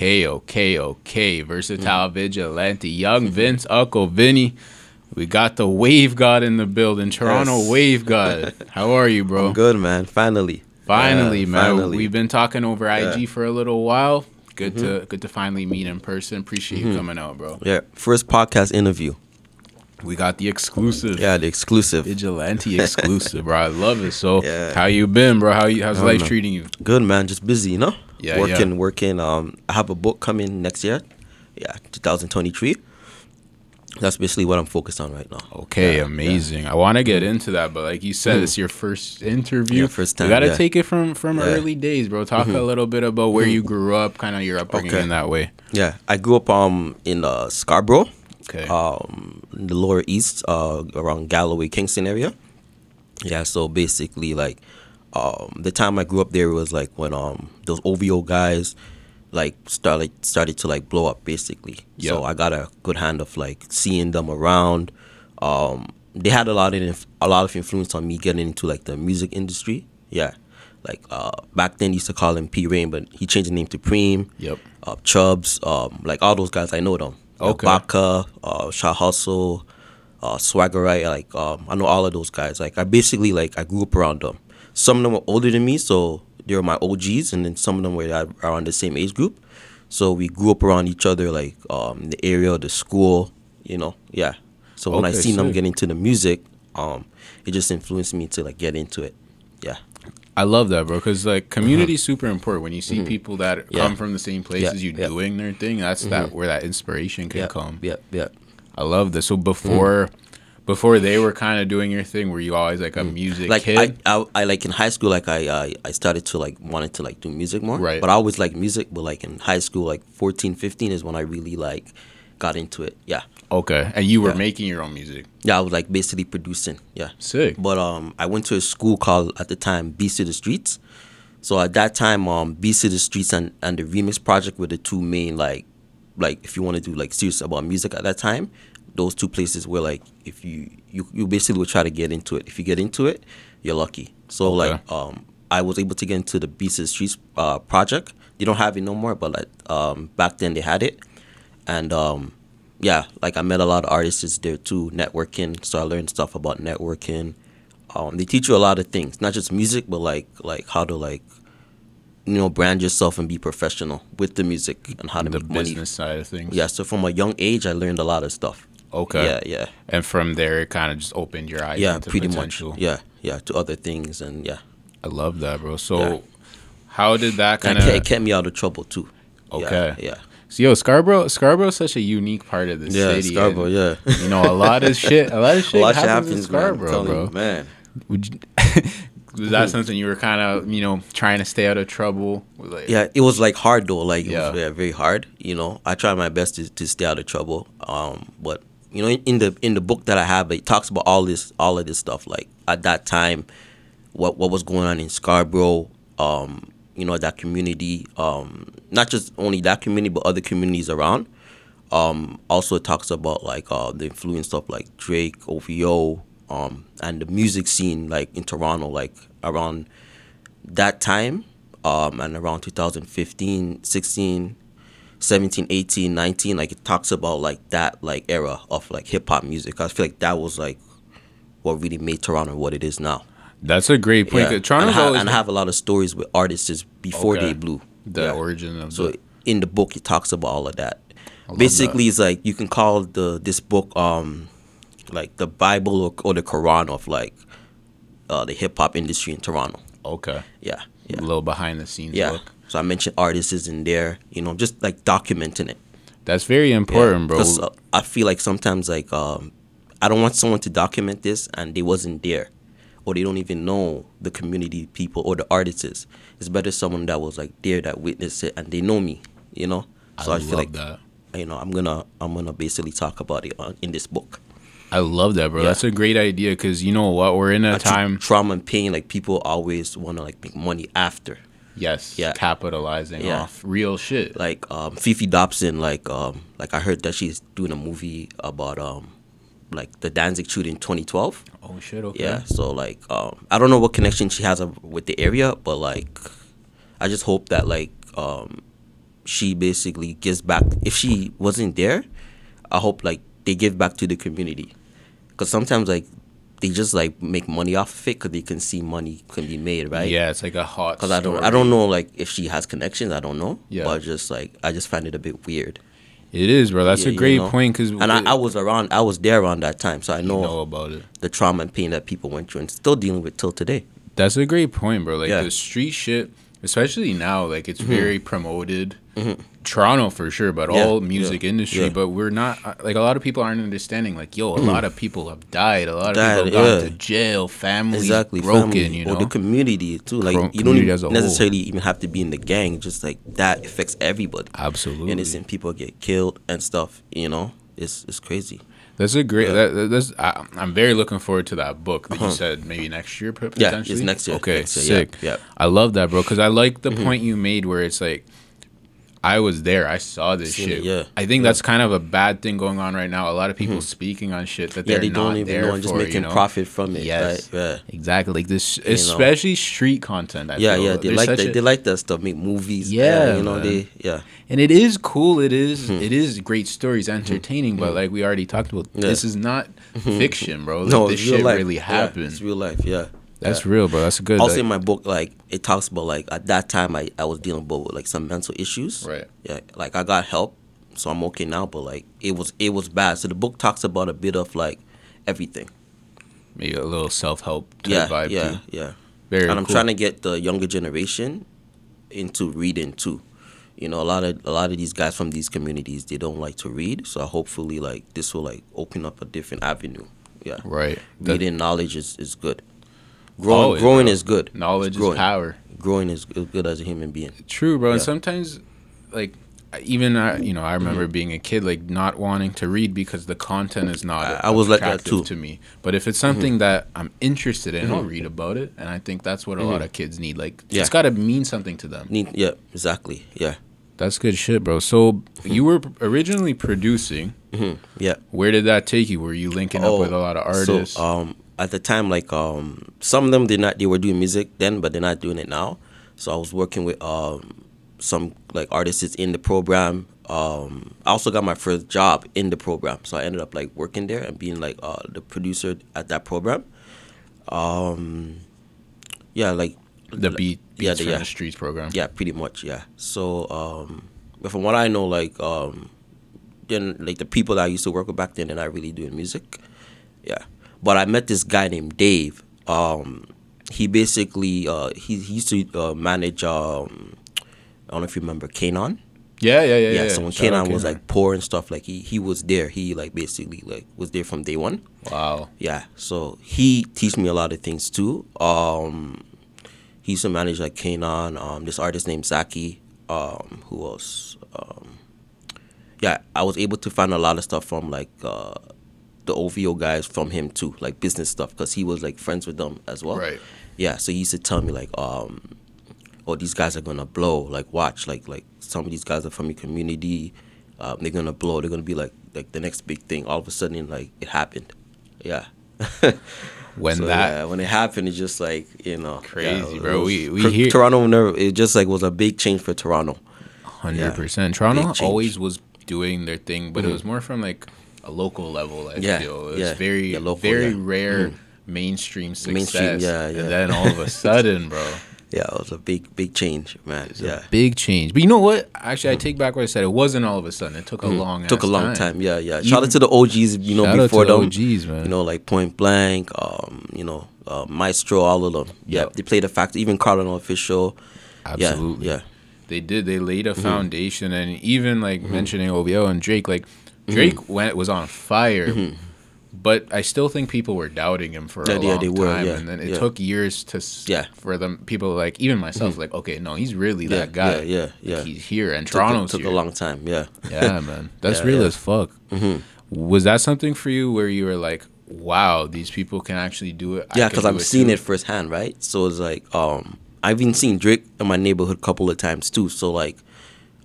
Okay, okay, okay. Versatile Vigilante, Young Vince, Uncle Vinny. We got the Wave God in the building. Toronto Yes. Wave God. How are you, bro? I'm good, man. Finally. Finally, Yeah, man. finally. We've been talking over IG Yeah. Mm-hmm. for a little while. Good to good to finally meet in person. Appreciate you coming out, bro. Yeah, first podcast interview. We got the exclusive. Yeah, the exclusive. Vigilante exclusive, bro. I love it. So, Yeah. how you been, bro? How you? How's life know. treating you? Good, man. Just busy, you know. Yeah, working, yeah. working. Um, I have a book coming next year. Yeah, 2023. That's basically what I'm focused on right now. Okay, Yeah, amazing. I want to get into that, but like you said, it's your first interview. Yeah, first time, We got to yeah. take it from from Yeah. Mm-hmm. early days, bro. Talk a little bit about where you grew up, kind of your upbringing Okay. in that way. Yeah, I grew up um in uh, Scarborough, Okay. um, in the Lower East, uh, around Galloway, Kingston area. Yeah, so basically, like, um, the time I grew up there was like when um those OVO guys, like, started started to like blow up basically. So I got a good hand of like seeing them around. Um, they had a lot of inf- a lot of influence on me getting into like the music industry. Yeah, like uh, back then used to call him P Reign, but he changed the name to Preme Yep. uh, Chubbs, um, like all those guys, I know them. Okay. Baka, uh, Shah Hustle, uh, Swaggerite, like um, I know all of those guys. Like I basically like I grew up around them. Some of them were older than me, so they were my OGs, and then some of them were around the same age group. So we grew up around each other, like um, the area, the school, you know, yeah. So when I Okay, seen them sick. get into the music, um, it just influenced me to like get into it. Yeah. I love that, bro, because like community is super important. When you see people that Mm-hmm. Yeah. come from the same places, you yeah. Mm-hmm. doing their thing. That's that where that inspiration can Yeah. come. Yeah. Yeah. I love this. So before, before they were kind of doing your thing, were you always like a music like kid? I, I, I like in high school like I, I I started to like wanted to like do music more Right. but I always like music but like in high school like 14 15 is when I really like got into it yeah okay, and you were Yeah. making your own music. yeah I was like basically producing yeah Sick. but um I went to a school called at the time Beats to the Streets so at that time um Beats to the Streets and and the Remix Project were the two main like like if you want to do like serious about music at that time those two places where like if you you, you basically would try to get into it. If you get into it you're lucky. So Okay. like um i was able to get into the beats of the streets uh, project. They don't have it no more but like um back then they had it. And um yeah like i met a lot of artists there too networking. So i learned stuff about networking. Um they teach you a lot of things not just music but like like how to like you know brand yourself and be professional with the music and how to the make money. business side of things. yeah, so from a young age, I learned a lot of stuff. Okay. Yeah, yeah, And from there, it kind of just opened your eyes yeah, pretty potential. much. Yeah, yeah, to other things, and yeah, I love that, bro. So, Yeah. how did that kind ke- it of? kept me out of trouble too. Okay. Yeah, So, yo, Scarborough, Scarborough's such a unique part of the yeah, yeah city. Scarborough. and, Yeah, You know, a lot of shit. A lot of a shit lot of happens, shit in happens, man. Scarborough, bro. man. Would you, was that something you were kind of, you know, trying to stay out of trouble? Like, Yeah, it was like hard though. Like it Yeah. was yeah, very hard. You know, I tried my best to, to stay out of trouble. Um, but you know, in, the in the book that I have, it talks about all this, all of this stuff. Like at that time, what what was going on in Scarborough. Um, you know, that community. Um, not just only that community, but other communities around. Um, also it talks about like uh, the influence of like Drake, OVO, um, and the music scene like in Toronto, like around that time, um, and around 2015, 16, 17, 18, 19, like it talks about like that like era of like hip hop music. I feel like that was like what really made Toronto what it is now. That's a great point. Yeah. Toronto's and, have, always and have a lot of stories with artists before Okay. they blew. the Yeah. origin of So the, in the book, it talks about all of that. Basically, it's like you can call the this book um like the Bible or, or the Quran of like uh, the hip hop industry in Toronto. okay. Yeah, A little behind the scenes yeah. So I mentioned artists is in there, you know, just like documenting it. That's very important, bro. Because uh, I feel like sometimes like um, I don't want someone to document this and they wasn't there, or they don't even know the community people or the artists. is. It's better someone that was like there that witnessed it and they know me, you know. So I, feel love like that. you know I'm gonna I'm gonna basically talk about it on, in this book. I love that, bro. Yeah. That's a great idea because you know what? We're in a tra- time, trauma and pain, like people always want to like make money after. Yes, Yeah. capitalizing Yeah. off real shit. Like um, Fefe Dobson, like um, like I heard that she's doing a movie about um, like the Danzig shooting 2012. oh shit, okay. Yeah. So like, um, I don't know what connection she has with the area, but like, I just hope that like, um, she basically gives back. If she wasn't there, I hope like they give back to the community, because sometimes like they just like make money off of it because they can see money can be made, right? Yeah, it's like a hot. Because I don't, I don't know like if she has connections. I don't know. Yeah. But just like I just find it a bit weird. It is, bro. That's Yeah, a you great know? point because And I, I was around. I was there around that time, so I know, know about it. the trauma and pain that people went through and still dealing with till today. That's a great point, bro. Like Yeah. the street shit, especially now, like it's mm-hmm. very promoted. Mhm. Toronto for sure, but Yeah, all music yeah, industry. yeah. But we're not uh, like a lot of people aren't understanding. Like, yo, a lot of people have died. A lot of Died, people gone yeah. to jail. Families exactly broken. family, You or know, the community too like Cro- you don't even a whole. necessarily even have to be in the gang just like that affects everybody absolutely. innocent people get killed and stuff you know it's it's crazy That's a great. Yeah. That, that- that's. I, I'm very looking forward to that book that you Uh-huh. said maybe next year. pot- yeah Potentially. it's next year Okay, next year, sick. yeah, I love that, bro, because I like Mm-hmm. the point you made where it's like, I was there, I saw this Seen shit. it, yeah. I think that's kind of a bad thing going on right now. A lot of people speaking on shit that Mm-hmm. yeah they're they not don't even there know and just for, making you know? profit from it Yes. right yeah Exactly, like this, know. especially street content. I yeah feel. yeah they There's like that a- they like that stuff make movies Yeah, you know man. they yeah and it is cool. It is- Hmm. it is great stories, entertaining. But like we already talked about, Yeah. this is not fiction, bro. Like, no this shit life really Yeah, happened. it's real life yeah That's real, bro. That's a good. also like- in my book like it talks about like at that time I, I was dealing with like some mental issues right. yeah like i got help so i'm okay now but like it was it was bad so the book talks about a bit of like everything maybe a little self help yeah vibe yeah too. yeah Very and i'm cool. trying to get the younger generation into reading too you know a lot of a lot of these guys from these communities they don't like to read so hopefully like this will like open up a different avenue yeah right. That reading knowledge is, is good growing Always, growing bro. is good knowledge is power. growing is good as a human being True, bro. And sometimes, like, even I, you know, I remember Mm-hmm. being a kid, like, not wanting to read because the content is not. I- I was like that too. to me. But if it's Mm-hmm. something that I'm interested in, I'll read about it, and I think that's what a lot of kids need. Like, Mm-hmm. Yeah. it's got to mean something to them. Need, yeah exactly yeah That's good shit, bro. So you were originally producing. hmm yeah Where did that take you? Were you linking up Oh, with a lot of artists? So um, at the time, like um, some of them did not. They were doing music then, but they're not doing it now. So I was working with um, some like artists in the program. Um, I also got my first job in the program, so I ended up like working there and being like uh, the producer at that program. Um, yeah, like the beat, yeah, the- yeah. the streets program. yeah, pretty much, yeah. So, um, but from what I know, like, um, then like the people that I used to work with back then, they're not really doing music. Yeah, but I met this guy named Dave. Um, he basically uh, he, he used to uh, manage. Um, I don't know if you remember Kanon. Yeah, yeah, yeah. Yeah, yeah. so when Kanon was like poor and stuff, like he he was there. He like basically like was there from day one. wow. Yeah, so he teach me a lot of things too. Um, he used to manage like Kanon. Um, this artist named Zaki. Um, who else? Um, yeah, I was able to find a lot of stuff from like uh, the OVO guys from him too, like business stuff, because he was like friends with them as well. Right. Yeah, so he used to tell me like, um, oh, these guys are gonna blow. Like, watch, like, like some of these guys are from your community. Um, they're gonna blow. They're gonna be like, like the next big thing. All of a sudden, like it happened. Yeah. When So, that yeah, when it happened, it's just like you know, Crazy, yeah, bro. was- We- we hear- Toronto. Never. It just like was a big change for Toronto. Hundred percent. Toronto always was doing their thing, but it was more from like a local level. I Yeah, feel it was yeah. very, Yeah, local, very yeah. Mm. rare mainstream success. Mainstream, yeah, yeah. And then all of a sudden, bro, Yeah, it was a big, big change, man. it's yeah. big change. But you know what? Actually, I take back what I said. It wasn't all of a sudden. It took a long. Mm. Took a long time. Yeah, yeah. Even- Shout out to the OGs, you know, Shout out before to the. OGs, man. You know, like Point Blank, um, you know, uh, Maestro, all of them. Yeah, Yep. they played a factor. Even Kardinal Offishall. Absolutely. Yeah, yeah. They did. They laid Mm-hmm. a foundation, and even like mentioning OVO and Drake, like Mm-hmm. Drake went was on fire. But I still think people were doubting him for Yeah, a yeah, long they were, time, yeah, and then it yeah. took years to Yeah. Mm-hmm. for them people like even myself like okay no he's really that guy yeah, yeah, Like, he's here and Took, a, Toronto's took here a long time. Yeah. yeah man that's real as fuck hmm was that something for you where you were like wow these people can actually do it Yeah, because I'm seeing too. it firsthand, right? So it's like, um, I've even seen Drake in my neighborhood a couple of times too. So like,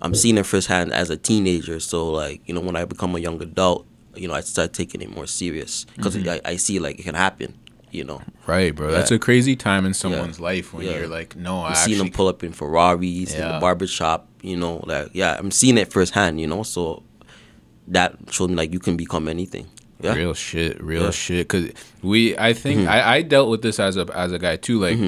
I'm seeing it firsthand as a teenager. So like, you know, when I become a young adult, you know, I start taking it more serious because Mm-hmm. I, I see like it can happen. You know, right bro that's a crazy time in someone's life when Yeah. you're like no I I'm seeing actually them pull up in Ferraris in the barber shop. you know, like yeah, I'm seeing it firsthand, you know. So that showed me like you can become anything. Yeah. Real shit, real Yeah. shit. Cause we, I think Mm-hmm. I, I dealt with this as a as a guy too. Like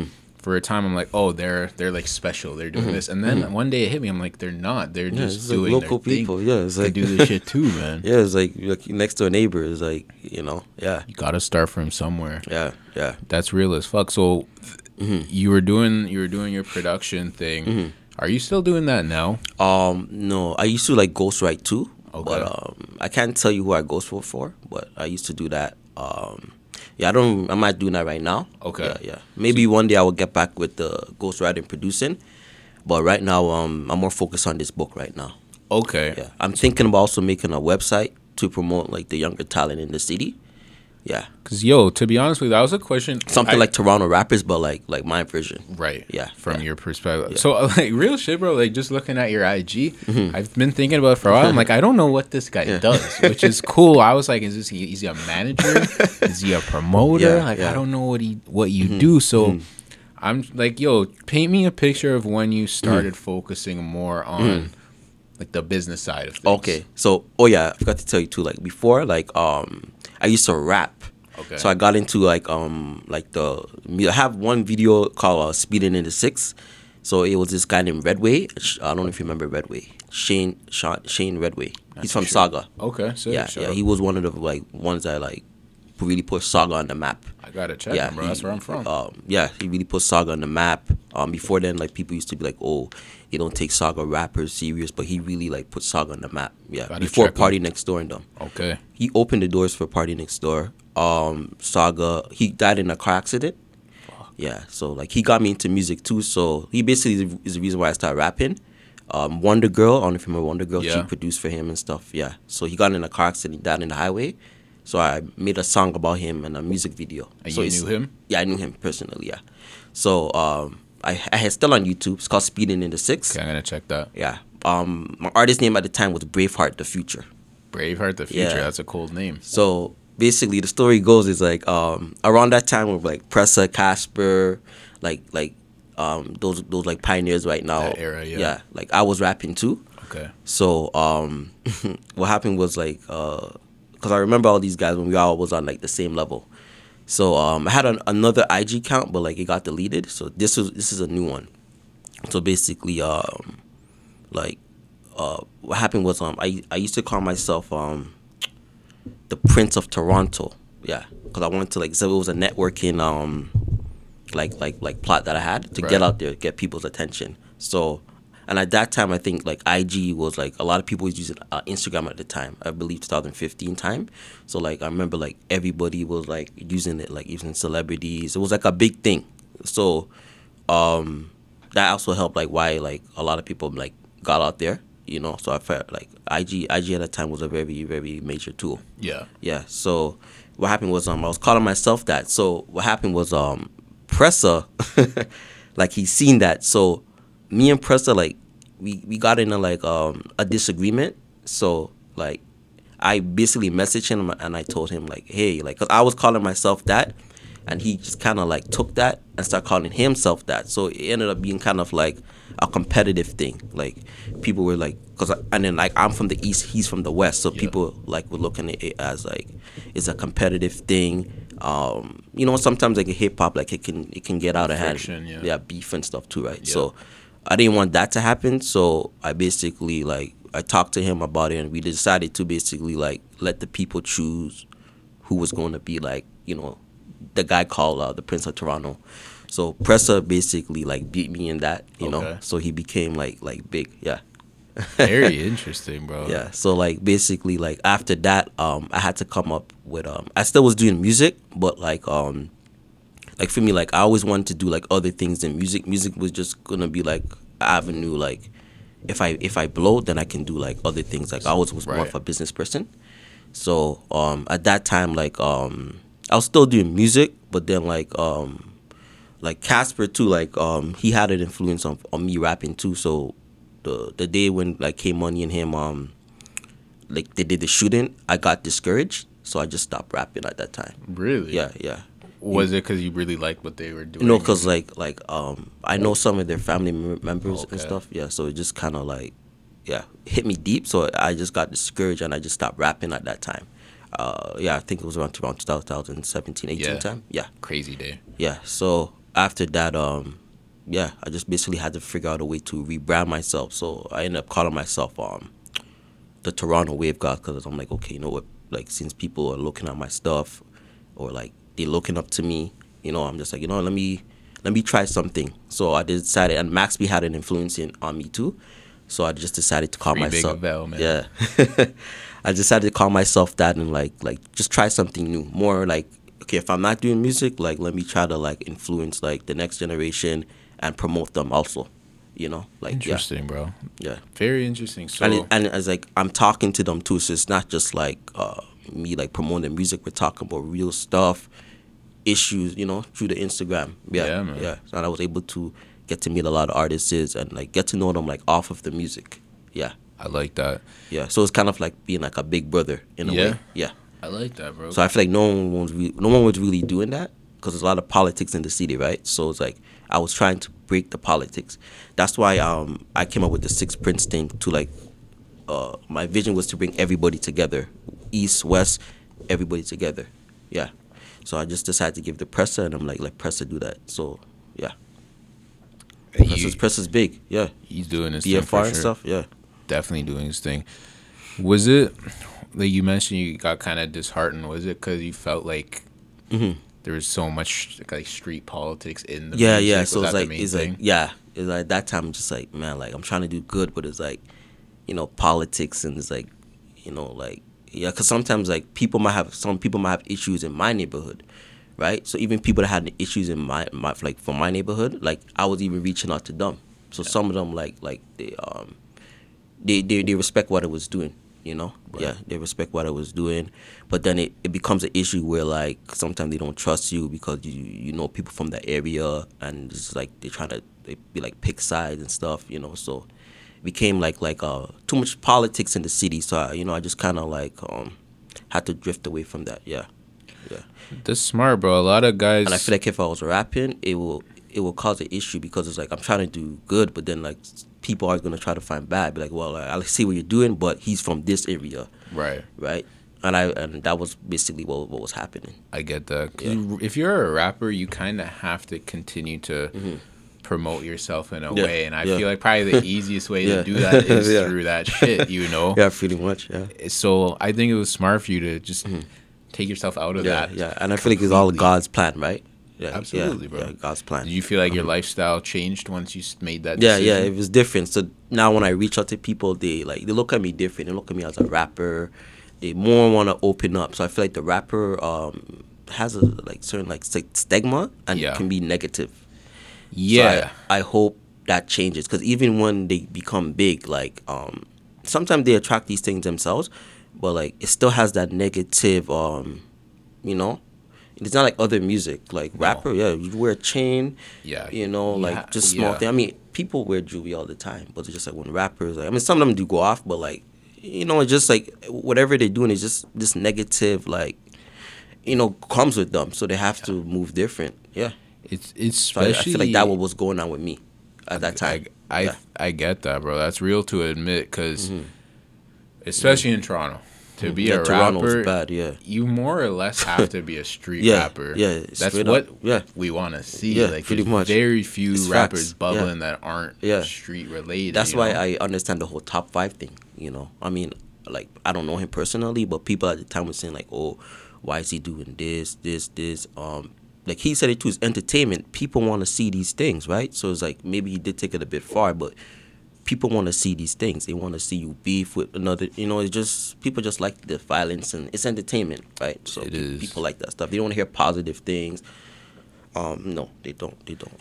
for a time, I'm like, oh, they're they're like special. They're doing this, and then one day it hit me. I'm like, they're not. They're Mm-hmm. Yeah, just it's like doing local their thing. people. Yeah, it's like They do this shit too, man. Yeah, it's like like next to a neighbor is like you know. Yeah, You gotta start from somewhere. yeah, yeah. That's real as fuck. So Mm-hmm. you were doing you were doing your production thing. Are you still doing that now? Um, no, I used to like ghostwrite too. Okay. But um, I can't tell you who I ghostwrote for, but I used to do that. Um, yeah, I don't. I'm not doing that right now. Okay. Yeah, yeah. Maybe one day I will get back with the ghostwriting producing, but right now, um, I'm more focused on this book right now. Okay. Yeah, I'm thinking about also making a website to promote like the younger talent in the city. Yeah, Cause yo, to be honest with you, that was a question. something I- like Toronto rappers, but like like my version. Right. Yeah, From yeah. your perspective. So like real shit, bro. Like just looking at your IG, Mm-hmm. I've been thinking about it for a while. I'm like, I don't know what this guy does, which is cool. I was like, is this is he a manager? is he a promoter? Yeah, like I yeah. Mm-hmm. don't know what he what you do. So I'm like, yo, paint me a picture of when you started focusing more on like the business side of things. Mm-hmm. Okay. So, oh yeah, I forgot to tell you too. Like before, like um, I used to rap. Okay. So I got into like um like the I have one video called uh, "Speeding in the Six. So it was this guy named Redway. I don't know if you remember Redway. Shane Sean, Shane Redway. He's from Sauga. Okay. So Yeah, yeah. He was one of the like ones that like really put Sauga on the map. I gotta check yeah, him, bro. he- That's where I'm from. Um, yeah, he really put Sauga on the map. Um, before then, like people used to be like, "Oh, you don't take Sauga rappers serious," but he really like put Sauga on the map. Yeah, Gotta before him. Party Next Door and them, okay. he opened the doors for Party Next Door. Um, Sauga, he died in a car accident. Yeah, so like he got me into music too. So he basically is the- reason why I started rapping. Um, WondaGurl, I don't know if you remember WondaGurl. Yeah. She produced for him and stuff. Yeah, so he got in a car accident, died in the highway. So I made a song about him and a music video. And so you knew him? Yeah, I knew him personally. Yeah, so um, I I had still on YouTube. It's called Speeding in the Six. Okay, I'm gonna check that. Yeah. Um, my artist name at the time was Braveheart the Future. Braveheart the Future. Yeah. That's a cool name. So basically, the story goes is like um around that time with like Pressa, Casper, like like um those those like pioneers right now. That era, yeah. Yeah, like I was rapping too. Okay. So um, what happened was like uh, cause I remember all these guys when we all was on like the same level. So um, I had an, another IG account, but like it got deleted. So this was this is a new one. So basically, um, like uh, what happened was um, I I used to call myself um, the Prince of Toronto. Yeah, because I wanted to like so it was a networking um, like like like plot that I had to Right. get out there, get people's attention. So, and at that time, I think like IG was like a lot of people was using uh, Instagram at the time. I believe 2015 time. So like I remember like everybody was like using it, like even celebrities. It was like a big thing. So, um, that also helped like why like a lot of people like got out there. You know, so I felt like IG IG at that time was a very very major tool. Yeah. Yeah. So what happened was um I was calling myself that. So what happened was um Pressa like he seen that. So me and Pressa like we, we got into like um a disagreement. So like I basically messaged him and I told him like, hey, like, cause I was calling myself that, and he just kind of like took that and started calling himself that. So it ended up being kind of like a competitive thing. Like people were like, cause I, and then like I'm from the east, he's from the west, so people like were looking at it as like it's a competitive thing. Um, you know, sometimes like in hip hop, like it can it can get out of Friction, hand. yeah. beef and stuff too, right? So I didn't want that to happen. So I basically like I talked to him about it, and we decided to basically like let the people choose who was going to be like you know the guy called uh, the Prince of Toronto. So Pressa basically like beat me in that, you know. So he became like like big, yeah. Very interesting, bro. Yeah. So like basically like after that, um, I had to come up with um, I still was doing music, but like um, like for me, like I always wanted to do like other things than music. Music was just gonna be like avenue. Like if I if I blow, then I can do like other things. Like I always was more Right. of a business person. So um, at that time, like um, I was still doing music, but then like um, like Casper too, like um, he had an influence on on me rapping too. So the the day when like K Money and him um, like they did the shooting, I got discouraged, so I just stopped rapping at that time. Really? Yeah, yeah. Was it because you really liked what they were doing? You know, cause like like um, I know some of their family members Okay. and stuff. Yeah, so it just kind of like, yeah, hit me deep. So I just got discouraged and I just stopped rapping at that time. Uh, yeah, I think it was around around 2017, 18 Yeah. time. Yeah, crazy day. yeah. So after that, um, yeah, I just basically had to figure out a way to rebrand myself. So I ended up calling myself um, the Toronto Wave God because I'm like, okay, you know what? Like since people are looking at my stuff, or like they're looking up to me, you know, I'm just like, you know, let me let me try something. So I decided, and Max B had an influence in, on me too. So I just decided to call Free myself. Man. Yeah, I decided to call myself that and like like just try something new. More like okay, if I'm not doing music, like let me try to like influence like the next generation and promote them also. You know, like Interesting, bro. yeah, yeah. Very interesting. So and it, and it's like I'm talking to them too, so it's not just like uh, me like promoting music. We're talking about real stuff, issues, you know, through the Instagram. Yeah, Yeah, man. yeah. And I was able to get to meet a lot of artists and like get to know them like off of the music. Yeah, I like that. yeah. So it's kind of like being like a big brother in a Yeah. way. Yeah. I like that, bro. So I feel like no one was re- no one was really doing that because there's a lot of politics in the city, right? So it's like I was trying to break the politics. That's why um I came up with the six Prince thing to like uh my vision was to bring everybody together, east, west, everybody together. Yeah. So I just decided to give the Pressa and I'm like let Pressa do that. So yeah, Pressa's Pressa's big. Yeah, he's doing his thing BFR for and stuff. Yeah. Definitely doing his thing. Was it like you mentioned? You got kind of disheartened. Was it because you felt like there was so much like street politics in the Mm-hmm. yeah music? yeah so it's like it's thing? like yeah it's like that time I'm just like man like i'm trying to do good but it's like you know politics and it's like you know like yeah because sometimes like people might have some people might have issues in my neighborhood right? So even people that had issues in my, my like from my neighborhood like i was even reaching out to them. So some of them like like they um they, they they respect what I was doing, you know. Yeah, they respect what I was doing, but then it, it becomes an issue where like sometimes they don't trust you because you you know people from the area and it's like they're trying to they be like pick sides and stuff, you know. So became like like uh too much politics in the city. So I, you know I just kind of like um had to drift away from that. Yeah, yeah. That's smart, bro. A lot of guys. And I feel like if I was rapping, it will it will cause an issue because it's like I'm trying to do good, but then like people are gonna try to find bad. Be like, well, I see what you're doing, but he's from this area, right. right? And I and that was basically what what was happening. I get that. 'Cause you- if you're a rapper, you kind of have to continue to promote yourself in a Mm-hmm. Yeah, way, and I yeah. feel like probably the easiest way Yeah. to do that is through that shit. You know. Yeah, pretty much. Yeah. So I think it was smart for you to just take yourself out of Mm-hmm. Yeah, that. yeah, and I feel like it's all. God's plan, right? Yeah, Absolutely, bro. God's plan. Did you feel like your lifestyle changed once you made that? Mm-hmm. yeah, yeah, it was different. So now when I reach out to people, they like they look at me different. They look at me as a rapper. They more want to open up. So I feel like the rapper um has a like certain like st- stigma and Yeah. can be negative. So yeah. I, I hope that changes because even when they become big, like um, sometimes they attract these things themselves, but like it still has that negative um, you know. It's not like other music, like rapper. Yeah, you wear a chain. Yeah, you know, like ha- just small yeah. thing. I mean, people wear jewelry all the time, but it's just like when rappers, like I mean, some of them do go off, but like you know, it's just like whatever they're doing is just this negative, like you know, comes with them, so they have to move different. Yeah. It's it's So I, I feel like that what was going on with me at that time. I I, Yeah. I get that, bro. That's real to admit, because especially in Toronto, to be Mm-hmm. yeah, a Toronto's rapper, bad. Yeah. you more or less have to be a street Yeah, rapper. yeah, that's what up, yeah. we want to see. Yeah, like pretty much. Very few It's rappers facts, yeah. bubbling that aren't Yeah. street related. That's why know? I understand the whole top five thing. You know, I mean, like I don't know him personally, but people at the time were saying like, "Oh, why is he doing this, this, this?" Um, like he said it too. It's entertainment. People want to see these things, right? So it's like maybe he did take it a bit far, but people want to see these things. They want to see you beef with another. You know, it's just people just like the violence and it's entertainment, right? So pe- people like that stuff. They don't want to hear positive things. Um, no, they don't. They don't.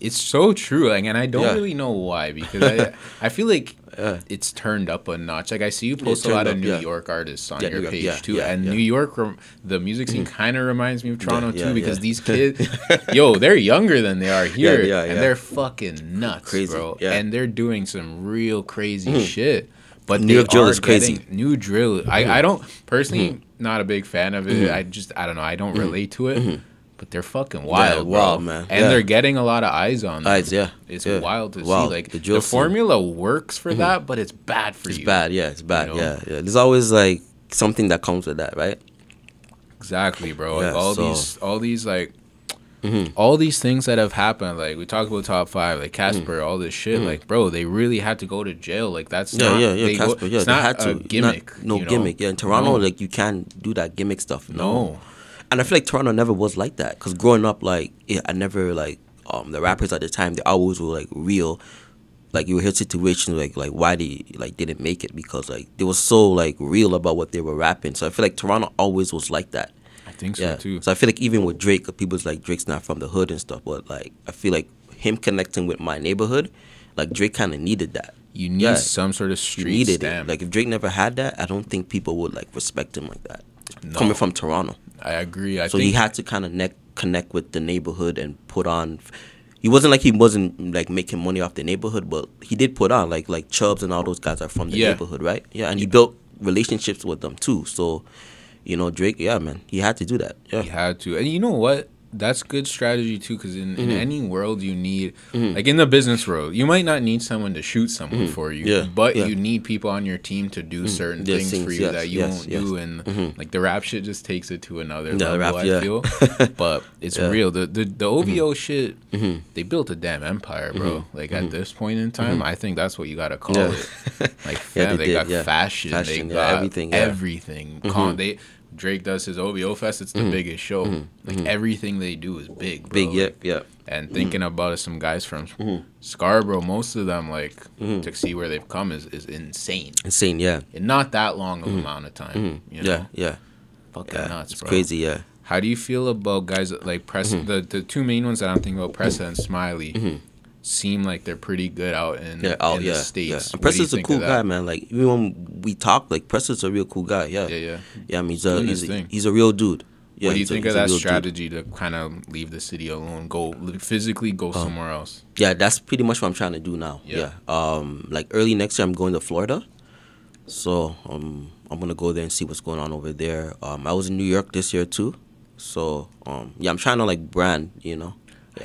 It's so true, like, and I don't Yeah. really know why because I, I feel like Yeah. it's turned up a notch. Like I see you post a lot of New yeah. York artists on your page too, and. New York, rem- the music scene mm. kind of reminds me of Toronto too because these kids, yo, they're younger than they are here, yeah, and they're fucking nuts, Crazy, bro. Mm-hmm. and they're doing some real crazy mm. shit. But New York drill is crazy. Mm-hmm. New drill, I, mm-hmm. I don't personally mm-hmm. not a big fan of it. Mm-hmm. I just I don't know. I don't relate to it. But they're fucking wild, bro. wild, man. And Yeah. they're getting a lot of eyes on them. Eyes, yeah. It's Yeah. wild to Wild. see. Like The the, formula works for that, but it's bad for It's you. It's bad, yeah, it's bad, You know? yeah, yeah. There's always like something that comes with that, right? Exactly, bro. Like Yeah, all so- these, all these like. Mhm. All these things that have happened, like we talked about top five, like Mm-hmm. Casper, all this shit, like bro, they really had to go to jail. Like that's Yeah, not, yeah, yeah. they go- Casper, yeah, it's they not had to a gimmick. Not, no you know? gimmick. Yeah, in Toronto, No. like you can't do that gimmick stuff. No. No. And I feel like Toronto never was like that. Cause growing up, like yeah, I never like um the rappers at the time. They always were like real. Like you would hear situations like like why they like didn't make it because like they were so like real about what they were rapping. So I feel like Toronto always was like that. I think so Yeah. too. So I feel like even with Drake, people's like Drake's not from the hood and stuff, but like I feel like him connecting with my neighborhood, like Drake kind of needed that. You need Yeah. some sort of street needed stamp. it. Like if Drake never had that, I don't think people would like respect him like that. No. Coming from Toronto, I agree. I so think he had to kind of ne- connect with the neighborhood and put on. He wasn't like he wasn't like making money off the neighborhood, but he did put on like like Chubbs and all those guys are from the Yeah. neighborhood, right? Yeah, and he built relationships with them too. So, you know, Drake, yeah, man, he had to do that. Yeah, He had to. And you know what? That's good strategy too, because in, Mm-hmm. in any world you need, like in the business world, you might not need someone to shoot someone for you, Mm-hmm. Yeah, but yeah. Mm-hmm. you need people on your team to do certain There's things, for you yes, that you yes, won't yes. Mm-hmm. do, and like the rap shit just takes it to another level. rap, I yeah. feel, but it's. Mm-hmm. real. The the the OVO shit, they built a damn empire, bro. Like at this point in time, I think that's what you gotta call it. Like, Yeah, fam, they they, did, got fashion, Fashion, they got everything, everything. Con- they Drake does his OVO fest. It's the mm-hmm. biggest show. Mm-hmm. Like mm-hmm. everything they do is big, bro. big, yep, yeah. and thinking about it, some guys from Mm-hmm. Scarborough, most of them like to see where they've come is, is insane. Insane, yeah, In not that long of amount of time. You know? Mm-hmm. yeah, yeah. Fucking yeah. nuts, it's crazy, yeah. How do you feel about guys like Press? Mm-hmm. The the two main ones that I'm thinking about, Pressa and Smiley, seem like they're pretty good out in, Yeah, oh in yeah, the states. yeah. And Pressa's a cool guy, man. Like even when we talk, like Pressa's a real cool guy. Yeah, Yeah, yeah. yeah. I mean, he's a Doing he's a, he's a real dude. Yeah, what do you he's a- think of that real dude. strategy to kind of leave the city alone, go physically go somewhere else? Yeah, that's pretty much what I'm trying to do now. Yeah. Yeah. Um, like early next year, I'm going to Florida, so um, I'm gonna go there and see what's going on over there. Um, I was in New York this year too, so um, yeah, I'm trying to like brand, you know.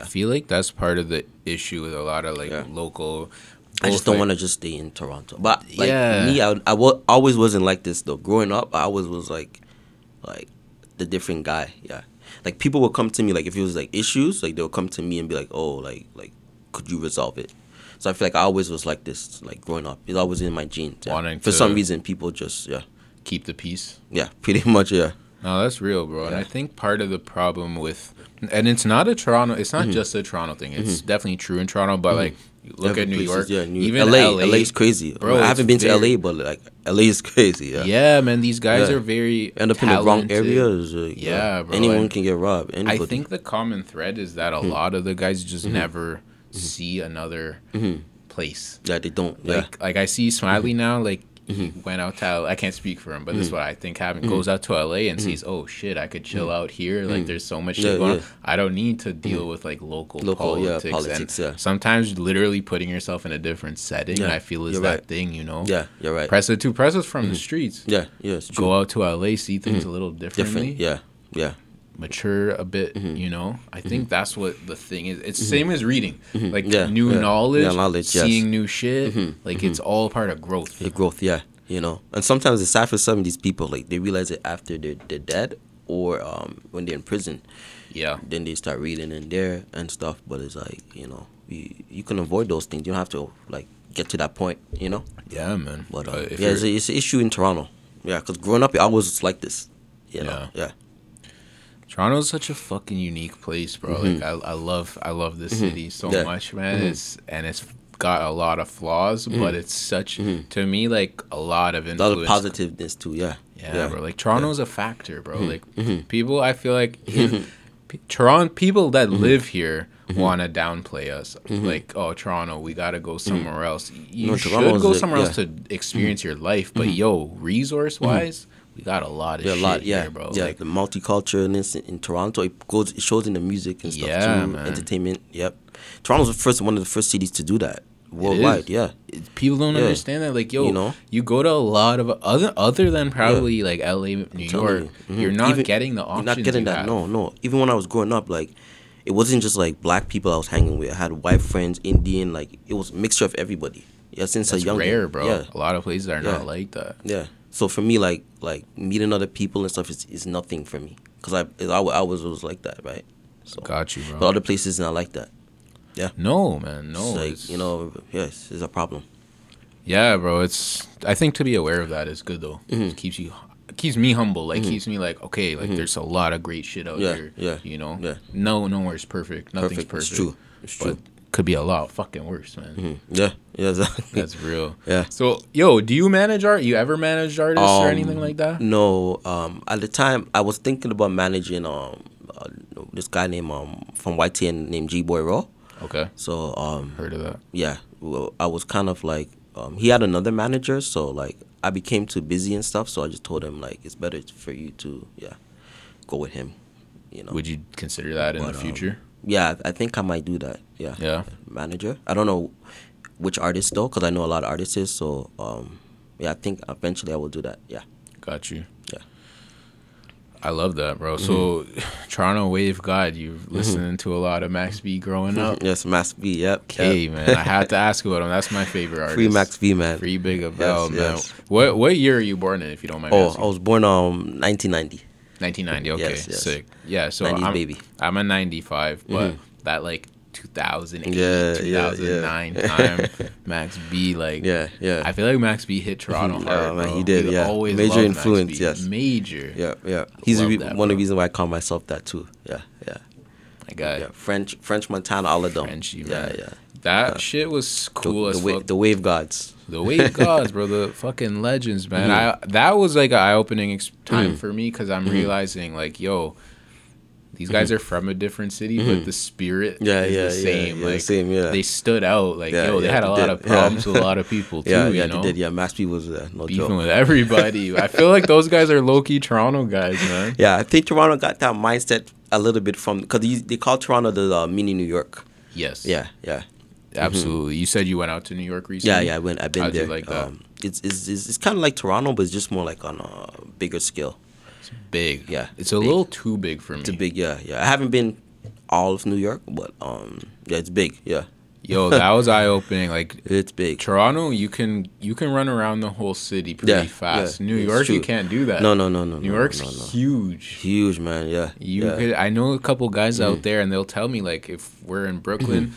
I feel like that's part of the issue with a lot of like Yeah. local. I just don't like- want to just stay in Toronto. But like Yeah. me, I, I always wasn't like this though. Growing up, I always was like, like the different guy. Yeah, like people would come to me like if it was like issues, like they would come to me and be like, oh, like like could you resolve it? So I feel like I always was like this, like growing up. It's always in my genes. yeah. For some reason, people just yeah, keep the peace. yeah, pretty much yeah. No, that's real, bro. And I think part of the problem with, and it's not a Toronto, it's Mm-hmm. not just a Toronto thing. It's definitely true in Toronto, but like look Every at New place is- York, yeah, New even LA, LA, is crazy. Bro, I haven't been to LA, but like LA is crazy. Yeah. Yeah, man, these guys Yeah. are very End up in the wrong areas. uh, Yeah, bro, Anyone and can get robbed. I think the common thread is that a Hmm. lot of the guys just Mm-hmm. never see another place. Yeah, they don't. Yeah. Like, like I see Smiley Mm-hmm. now. Like he went out to. L- I can't speak for him, but this is mm-hmm. what I think happened. Mm-hmm. Goes out to LA and mm-hmm. sees, oh shit, I could chill out here. Like there's so much shit Mm-hmm. Yeah, going yeah. on. I don't need to deal with like local, Local, yeah, politics. politics, and yeah. Sometimes literally putting yourself in a different setting, I feel is you're that right. thing. You know. Yeah, you're right. Pressa too. Pressa's from the streets. Yeah, yeah. Go out to LA, see things a little differently. Different. Yeah, yeah. Mature a bit you know i Mm-hmm. think that's what the thing is it's the same as reading like Yeah, new yeah. knowledge, Yeah, knowledge, yes. Mm-hmm. seeing new shit like it's all part of growth The growth. Yeah, you know. And sometimes it's sad for some of these people. Like they realize it after they're they're dead or um when they're in prison. yeah Then they start reading in there and stuff. But it's like you know you you can avoid those things. You don't have to like get to that point. You know. yeah man But uh, yeah, it's, a, it's an issue in Toronto. Yeah, because growing up, I was like this. You know. Yeah. Yeah. Toronto's such a fucking unique place bro like I, I love i love this city so Mm-hmm. Yeah. much man it's and it's got a lot of flaws but it's such to me like a lot of influence. A lot of positiveness too. Yeah. Yeah, bro. Like Toronto's a factor, bro. Mm-hmm. Like people, I feel like P- Toronto people that Mm-hmm. live here want to downplay us. Like, oh, Toronto, we gotta go somewhere else. You Mm-hmm. No, should Toronto's go somewhere else yeah. Mm-hmm. to experience your life. But yo, resource wise, we got a lot of Yeah, a shit lot. Yeah, here, bro. yeah. Like, the multiculturalness in, in Toronto, it goes, it shows in the music and stuff Yeah, too. man. Entertainment. Yep. Toronto's the first one of the first cities to do that worldwide. Yeah, People don't Yeah. understand that. Like, yo, You know? you go to a lot of other other than probably like L.A., New telling York. you. Mhm. You're not Even- getting the options. You're not getting that. have. No, no. Even when I was growing up, like it wasn't just like black people I was hanging with. I had white friends, Indian. Like it was a mixture of everybody. Yeah, since That's a young rare, bro. Yeah, A lot of places are Yeah. not like that. yeah. So for me, like like meeting other people and stuff is, is nothing for me because I I, I was was like that, right? So Got you, bro. but other places not like that. Yeah no, man, no. it's like it's- you know, yes, it's a problem. Yeah, bro. It's. I think to be aware of that is good though. Mm-hmm. It keeps you. Keeps me humble. Like keeps me like okay. Like there's a lot of great shit out Yeah, here. yeah, You know. yeah. No, nowhere's perfect. Nothing's Perfect. perfect. It's true. It's true. Could be a lot fucking worse, man. Mhm. Yeah, yeah, exactly. That's real. Yeah. So, yo, do you manage art? You ever managed artists or Um, anything like that? No, um, at the time I was thinking about managing um uh, this guy named um from YTN named G Boy Raw. Okay. So um Heard of that. yeah, well, I was kind of like um he had another manager, so like I became too busy and stuff. So I just told him like it's better for you to yeah go with him. You know. Would you consider that in But, the um, future? Yeah, I think I might do that. Yeah. Yeah. Manager. I don't know which artist though, because I know a lot of artists. So um yeah, I think eventually I will do that. Yeah. Got you. Yeah. I love that, bro. So, Toronto Wave God, you Mm-hmm. listening to a lot of Max B growing up. Yes, Max B. Yep. Okay, yep. man. I had to ask about him. That's my favorite artist. Free Max B, man. Free Big Abel, Yes, man. yes. What what year are you born in, if you don't mind Oh, asking? I was born um 1990. 1990. Okay, Yes, yes. sick. Yeah, so I'm, baby. I'm a 95, but Mhm. that like 2008, Yeah, yeah, 2009 yeah. time, Max B, like, Yeah, yeah. I feel like Max B hit Toronto Mhm. hard. Oh, man, bro. he did, yeah. Always Major influence, yes. Major. yeah, yeah. He's re- that, one of the reasons why I call myself that too. Yeah, yeah. My God. yeah. French, French Montana, all of them. Frenchie, yeah, yeah. That Yeah. shit was cool the, as wa- fuck. the wave gods. The Wave Gods, bro, the fucking legends, man. Mm-hmm. I that was like an eye opening ex- time for me because I'm realizing like, yo, these guys are from a different city, but the spirit Mm-hmm. Yeah, is yeah, the same. yeah, like same, yeah. they stood out. Like, yo, they had a they lot did. of problems with a lot of people too. yeah, you yeah, know, they did. Yeah, Max B was uh, no beefing joke. with everybody. I feel like those guys are low key Toronto guys, man. Yeah, I think Toronto got that mindset a little bit from because they call Toronto the uh, mini New York. Yes. Yeah, yeah, Absolutely. You said you went out to New York recently. yeah, yeah. I went, I've been How'd there. like that? Um, it's it's it's, it's kind of like Toronto, but it's just more like on a bigger scale. Big. Yeah, It's a little too big for me. It's a big, yeah, yeah. I haven't been all of New York, but um, yeah, it's big. Yeah, Yo, that was eye opening. Like it's big. Toronto, you can you can run around the whole city pretty Yeah, fast. yeah, New it's York, you can't do that. No, no, no, no. New no, York's no, no. huge. huge, man. Yeah, You yeah. Mm. could. I know a couple guys out there, and they'll tell me like if we're in Brooklyn,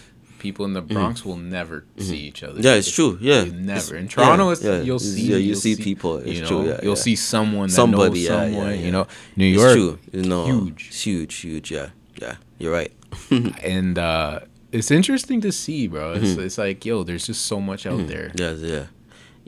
people in the Bronx will never see each other. Mm-hmm. Yeah, it's true. Yeah, never. It's- In Toronto, yeah, it's, yeah, you'll see. Yeah, you you'll see people. It's you true. know, Yeah, you'll see someone Somebody, yeah, yeah, someone. You know, New It's York, true. You know, huge. It's huge, huge. Yeah, yeah. You're right. and uh, it's interesting to see, bro. It's, it's like, yo, there's just so much out there. Yeah, yeah,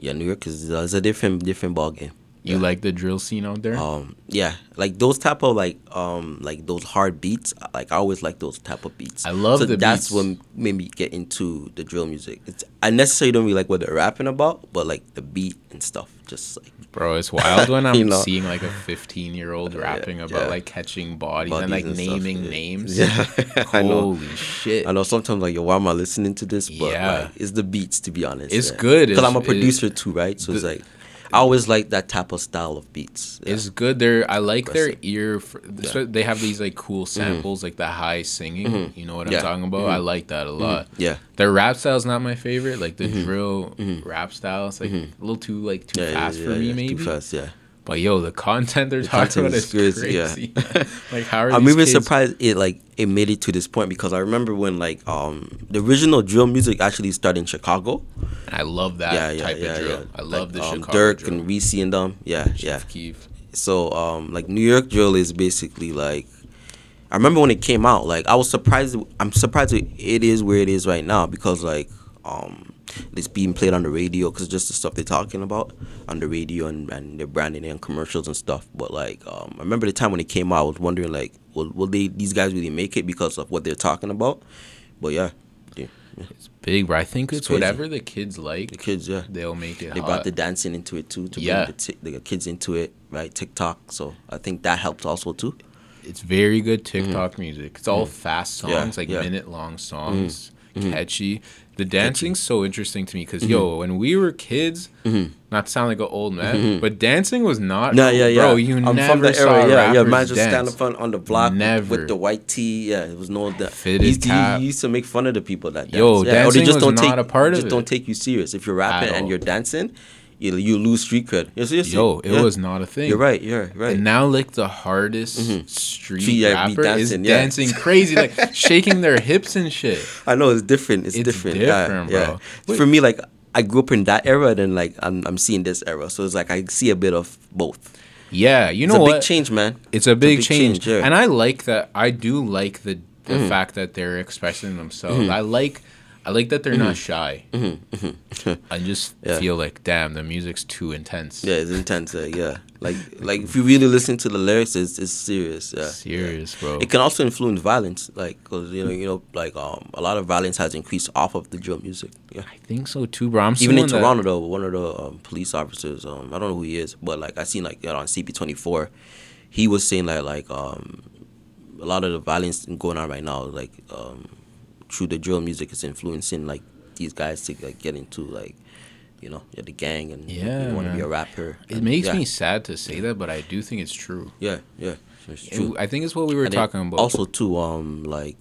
yeah. New York is uh, it's a different different ball game. You Yeah. like the drill scene out there? Um, yeah, like those type of like um like those hard beats. Like I always like those type of beats. I love so the that's beats. what made me get into the drill music. It's I necessarily don't really like what they're rapping about, but like the beat and stuff, just like Bro, it's wild when I'm You know. seeing like a 15 year old rapping about yeah. like catching bodies, and like and naming yeah. names. Yeah, I know. Holy shit. I know sometimes like yo, why am I listening to this? But Yeah. like, it's the beats to be honest. It's good. because I'm a producer too, right? So it's like I always like that type of style of beats. Yeah. It's good. They're I like their ear. For, so they have these like cool samples, like the high singing. You know what I'm Mm-hmm. Yeah. Mm-hmm. talking about? I like that a lot. yeah. Their rap style's not my favorite. Like the drill rap style, it's like a little too like too Mm-hmm. Yeah, fast yeah, for yeah, me, yeah, maybe. Too fast, yeah. But yo, the content they're talking content about is is crazy, yeah. like how are you? I'm even kids- surprised it like it made it to this point because I remember when like um the original drill music actually started in Chicago. And I love that yeah, yeah, type yeah, of drill. yeah. I love like, the um, Chicago Durk drill. and Reese and them. Yeah, yeah. Chief Keef. So um like New York drill is basically like I remember when it came out like I was surprised I'm surprised it it is where it is right now because like um it's being played on the radio because just the stuff they're talking about on the radio and, and they're branding it on commercials and stuff but like um I remember the time when it came out I was wondering like will, will they these guys really make it because of what they're talking about but yeah yeah, yeah. It's big, bro. I think it's, crazy. whatever the kids like. the kids yeah they'll make it. they hot. brought the dancing into it too to Yeah. bring the, t- the kids into it right TikTok so I think that helped also too it's very good mm. TikTok music. It's all mm. fast songs. Yeah, like minute long songs. Mm. catchy. The dancing's so interesting to me because mm-hmm. yo, when we were kids, mm-hmm. not to sound like an old man, mm-hmm. but dancing was not. No, yeah, yeah. Bro, you I'm never from the saw era. Yeah, yeah. Man, just stand up front on the block Never. with the white tee. Yeah, it was no that. Fitted he used, to, cap. he used to make fun of the people that dance. Yo, yeah. or they dancing just was don't not take a part of just it. don't take you serious. If you're rapping and you're dancing, you you lose street cred. Yes, yes, Yo, it yeah. was not a thing. You're right. You're right. And now, like the hardest street Street, yeah, be rapper is dancing, yeah. dancing crazy, like shaking their hips and shit. I know it's different. It's, It's different. different, yeah, bro. Yeah. For me, like I grew up in that era, then like I'm I'm seeing this era, so it's like I see a bit of both. Yeah, you It's know it's a what? big change, man. It's a big, change, yeah. and I like that. I do like the the Mm-hmm. fact that they're expressing themselves. I like, I like that they're not shy. I just Mm-hmm. Yeah. feel like, damn, the music's too intense. yeah, it's intense. Uh, yeah, like like if you really listen to the lyrics, it's it's serious. Yeah. Serious, bro. It can also influence violence, like because you know you know like um a lot of violence has increased off of the drill music. Yeah. I think so too, bro. I'm Even in someone that- Toronto, though, one of the um, police officers, um, I don't know who he is, but like I seen like you know, on CP twenty four, he was saying that like um, a lot of the violence going on right now, like um, through the drill music, is influencing like these guys to like get into like, you know, the gang and Yeah, want to be a rapper. It And, makes yeah, me sad to say that, but I do think it's true. Yeah, yeah, it's true. I think it's what we were And talking about. Also, too, um, like,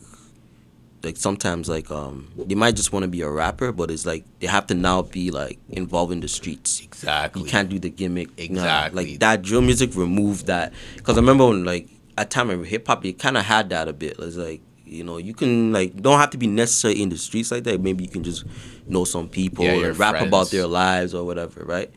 like sometimes, like, um, they might just want to be a rapper, but it's like they have to now be like involved in the streets. exactly. You can't do the gimmick. Nah, Exactly. like that drill music removed that. Because I remember when, like, at time of hip hop, it kind of had that a bit. It's like, you know, you can, like, don't have to be necessarily in the streets like that. Maybe you can just know some people Yeah, and your rap about their lives or whatever, right?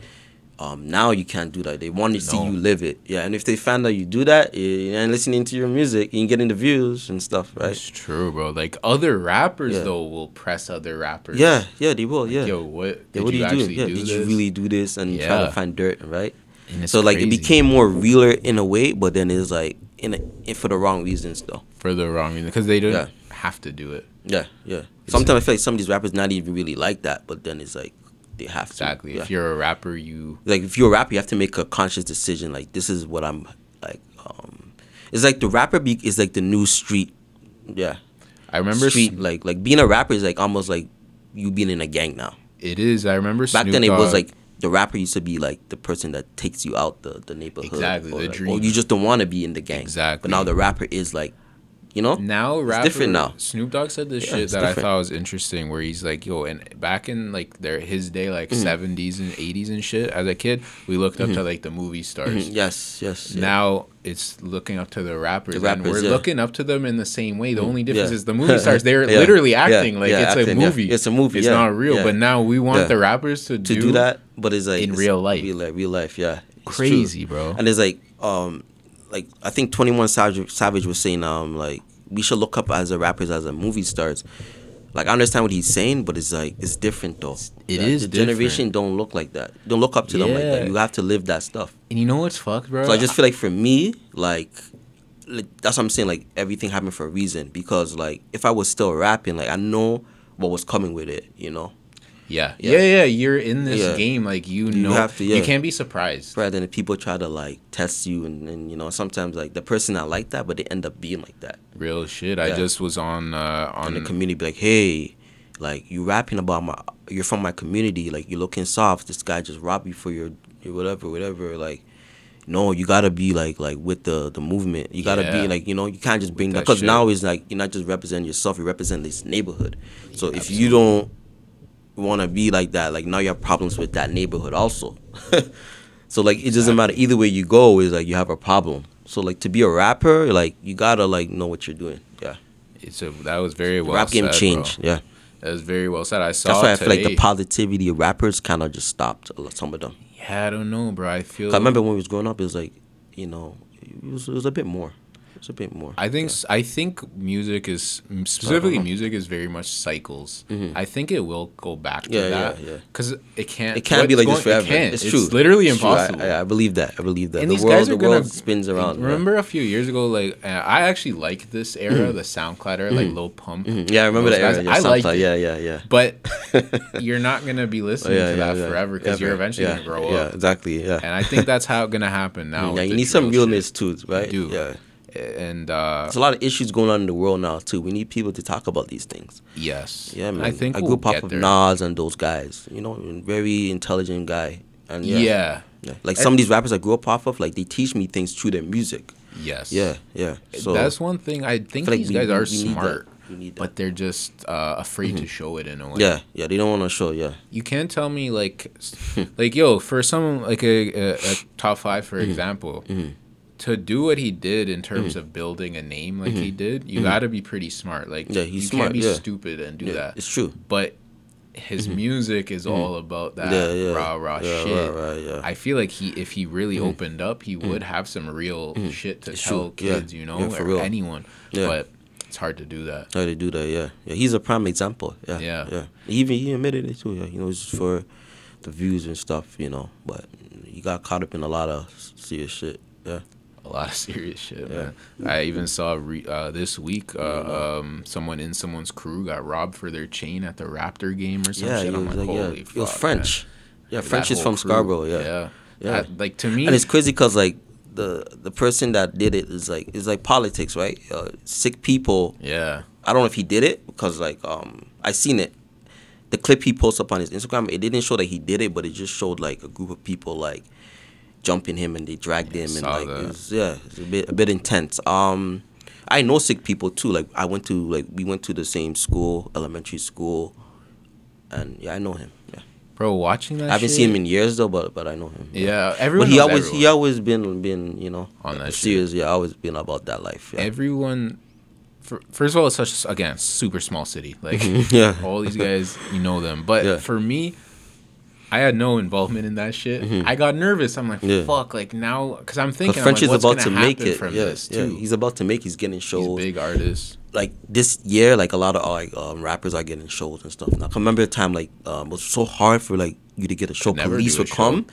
Um, now you can't do that. They want to see you live it. Yeah, and if they find out you do that eh, and listening to your music, you can get into views and stuff, right? It's true, bro. Like other rappers Yeah. though will press other rappers. Yeah, yeah, they will. Yeah. Yo, what? yeah, Did what you you do? actually Yeah, do did this? you really do this and try Yeah. to find dirt, right? And so like crazy. it became more realer in a way, but then it's like in, a, in for the wrong reasons though. for the wrong reason because they don't Yeah. have to do it. Yeah, yeah. Sometimes I feel like some of these rappers not even really like that, but then it's like they have to. Exactly. Yeah. If you're a rapper, you like if you're a rapper, you have to make a conscious decision. Like this is what I'm like. Um, it's like the rapper be is like the new street. Yeah, I remember street. Like like being a rapper is like almost like you being in a gang now. it is. I remember Back Snoop then it was like the rapper used to be like the person that takes you out the, the neighborhood. Exactly, Or, the like- or you just don't want to be in the gang. Exactly. But now the rapper is like, you know. now It's different now. Snoop Dogg said this Yeah, shit that I thought was interesting, where he's like, "Yo," and back in like their his day, like Mm-hmm. 70s and 80s and shit. As a kid, we looked up to like the movie stars. Mhm, Yes, yes. yeah. Now it's looking up to the rappers, The rappers, and we're yeah. Mm-hmm. looking up to them in the same way. The only difference is the movie stars; they're literally acting like it's acting, a movie. It's a movie, It's not real. But now we want the rappers to, to do, that, but it's like in it's real life. real life, real life, yeah. True. Crazy, bro. And it's like, um, like I think Twenty One Savage, Savage was saying, um, like we should look up as a rappers as a movie stars. Like I understand what he's saying, but it's like it's different though. It It is is the different. generation don't look like that. Don't look up to them like that. You have to live that stuff. And you know what's fucked, bro? So I just feel like for me, like, like that's what I'm saying. Like everything happened for a reason because like if I was still rapping, like I know what was coming with it. You know, yeah. Yeah. yeah, yeah, You're in this Yeah. game, like you You know, have to, yeah. you can't be surprised. rather than people try to like test you and, and you know sometimes like the person not like that, but they end up being like that. Real shit. I just was on uh And the community be like, hey, like you rapping about my, you're from my community, like you're looking soft. This guy just robbed you for your, your whatever, whatever. Like, no, you gotta be like like with the the movement. You gotta Yeah. be like you know you can't just bring that that because now it's like you're not just representing yourself, you represent this neighborhood. So if you don't want to be like that, like now you have problems with that neighborhood also. so like it doesn't matter either way you go is like you have a problem. So like to be a rapper, like you gotta like know what you're doing. Yeah, it's a that was very well rap game said, change. bro. Yeah. That was very well said. I saw That's why I today. feel like the positivity of rappers kind of just stopped. Uh, some of them. yeah, I don't know, bro. I feel I remember when we was growing up, it was like, you know, it was, it was a bit more. It was a bit more. I think s I think music is specifically music is very much cycles. I think it will go back to Mm-hmm. Yeah, that. yeah, yeah. Because it can't. it can't be like this forever. It. It's It's, true. literally It's true. I- impossible. I, I believe that. I believe that. and the these world, guys are the gonna world spins around. yeah. Remember a few years ago, like uh, I actually liked this era, the SoundCloud era, like Lil Pump. Mhm. Yeah, I remember that era. Yeah, I liked it. Yeah, yeah, yeah. But you're not gonna be listening yeah, to that forever because you're eventually gonna grow up. yeah, exactly. Yeah. And I think that's how it's gonna happen now. yeah, you need some realness too, right? Yeah. And uh, There's a lot of issues going on in the world now too. We need people to talk about these things. yes, Yeah, man. I think I we'll grew up off of. Nas and those guys. You know, very intelligent guy. And Yeah. yeah, yeah. like some of these rappers I grew up off of, like they teach me things through their music. yes, Yeah, yeah. So that's one thing. I think like these we- guys we- are we smart, but they're just uh, afraid to show it in a way. yeah, yeah. They don't want to show. Yeah, you can't tell me like like yo for some like a, a, a top five Mm-hmm. for example to do what he did in terms of building a name like he did you got to be pretty smart like Mm-hmm. Yeah, he's you smart, can't be yeah. stupid and do yeah. that It's true. but his music is all about that Mm-hmm. Yeah, rah rah shit yeah. Mm-hmm. I feel like he if he really opened up he would have some real shit to It's tell true, kids you know or real. anyone but it's hard to do that Hard to do that? Yeah, yeah. He's a prime example. Yeah, Yeah. yeah. Even he admitted it too. Yeah, you know, it's for the views and stuff. You know, but he got caught up in a lot of serious shit. Yeah. A lot of serious shit, Yeah. man. I even saw re- uh, this week uh, um, someone in someone's crew got robbed for their chain at the Raptor game or some yeah, shit. I'm like, like, yeah. holy It was fuck, French. Yeah, man. French is from crew, Scarborough. Yeah. yeah. Yeah. That- like to me, And it's crazy because like the the person that did it is like it's like politics, right? Uh, sick people. yeah, I don't know if he did it because like um I seen it. The clip he posted up on his Instagram, it didn't show that he did it, but it just showed like a group of people like jumping him and they dragged him and like that. it was, yeah, it's a bit a bit intense. Um, I know sick people too. Like I went to like we went to the same school, elementary school, and yeah, I know him. Yeah, bro, watching that. I haven't shit, seen him in years though, but but I know him. Yeah, everyone. but he always he always been been you know On that serious. Yeah, always been about that life. Yeah. everyone. fir- First of all, it's such again super small city. Like yeah. all these guys, you know them. But Yeah. for me, I had no involvement in that shit. I got nervous. I'm like, Mm-hmm. Yeah. fuck, like now, because I'm thinking, I'm French like, is what's about gonna make it. from yeah, this yeah. too. He's about to make. He's getting He's shows. a big artist. like this year, like a lot of like um, rappers are getting shows and stuff. Now, I remember a time like um, it was so hard for like you to get a show. Police would show.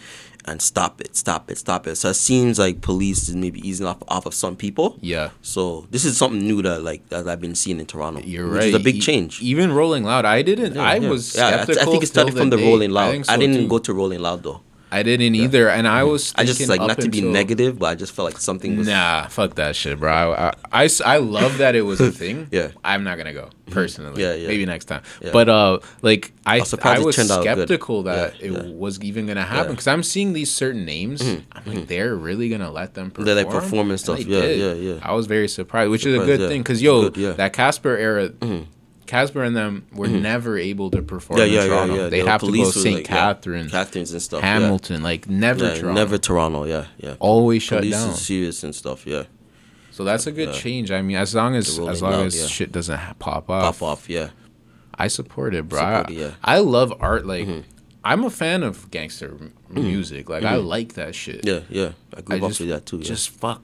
And stop it, stop it, stop it. So it seems like police is maybe easing off off of some people. Yeah, So this is something new that like that I've been seeing in Toronto. you're which right. is a big E- change. Even Rolling Loud, I didn't. Yeah, I yeah. was Yeah, I skeptical. I think it started from the day. Rolling Loud. I, so, didn't too. go to Rolling Loud though. I didn't either, and I was. I just like not to be negative, but I just felt like something was. Nah, fuck that shit, bro. I I love that it was a thing. Yeah. I'm not gonna go personally. Yeah, yeah. Maybe next time. Yeah. But uh, like I, I'm I was skeptical that Yeah, it yeah. Mm-hmm. was even gonna happen because I'm seeing these certain names. I'm like, they're really gonna let them perform. They, like, perform and stuff. Yeah, yeah, yeah. I was very surprised, which is a good yeah. thing because yo, Good, yeah. Mm-hmm. that Casper era. Casper and them were mm-hmm. never able to perform Yeah, in yeah, yeah, Toronto. yeah. They'd The have to go St. like, yeah, Catharines, Catharines and stuff. yeah. Hamilton, like never Yeah, Toronto. never Toronto. Yeah, yeah. Always shut Police down. is serious and stuff. Yeah, So that's a good change. I mean, as long as as long Loud, as yeah. shit doesn't ha- pop off, pop off. Yeah, I support it, bro. Support I, it, yeah. I love art. Like, mm-hmm. I'm a fan of gangster m- mm-hmm. music. Like, I like that shit. yeah, yeah. I grew I up just, with that too. Yeah. just fuck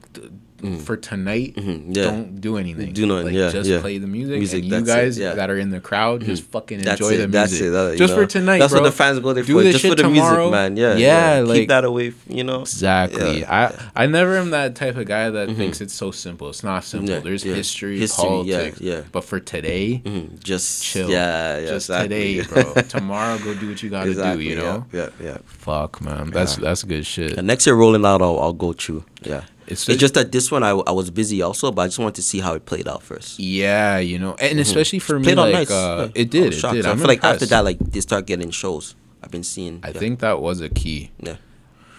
th- for tonight. Mm-hmm. yeah. Don't do anything. Do nothing, Like, yeah, just yeah. play the music. Music, and you it, guys that are in the crowd, just mm-hmm. fucking That's enjoy it. the That's music. it. that- just know. for tonight, That's bro. what the fans go there Do for. Just for the tomorrow. music, man. Yeah, Yeah, like keep that away. You know. Exactly. I I never am that type of guy that thinks it's so simple. It's not simple. There's history, History, politics. yeah. But for today, Mhm, Just chill. Yeah, yeah. just today, bro. Tomorrow, go do what you gotta do. You know. Yeah, yeah. Fuck, man. That's that's good shit. Next year, Rolling Loud, I'll, I'll go through. Yeah. It's, It's just that this one I, I was busy also, but I just wanted to see how it played out first. yeah, you know, and mm-hmm. especially for me, like nice. uh, Yeah. it did. It did. I feel like after that, like they start getting shows. I've been seeing. I yeah. think that was a key. Yeah.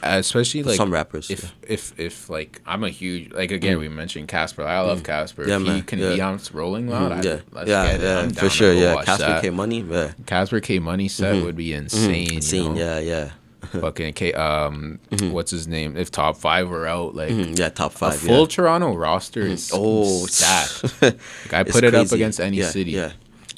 especially For like some rappers, If yeah. if if like I'm a huge like again mm. we mentioned Casper. I love mm. Casper. Mm. Yeah, if he can yeah. be on Rolling mm-hmm. Loud, I, yeah, yeah, get yeah, I'm for sure. Yeah, Casper that. K Money. Yeah, Casper K Money set mm-hmm. would be insane. you know? Yeah, yeah, Fucking K. Um, what's his name? If top five were out, like Mhm, yeah. Top a five. full yeah. Toronto roster is Oh, stacked. Like, I put it up against any Yeah, city. Yeah.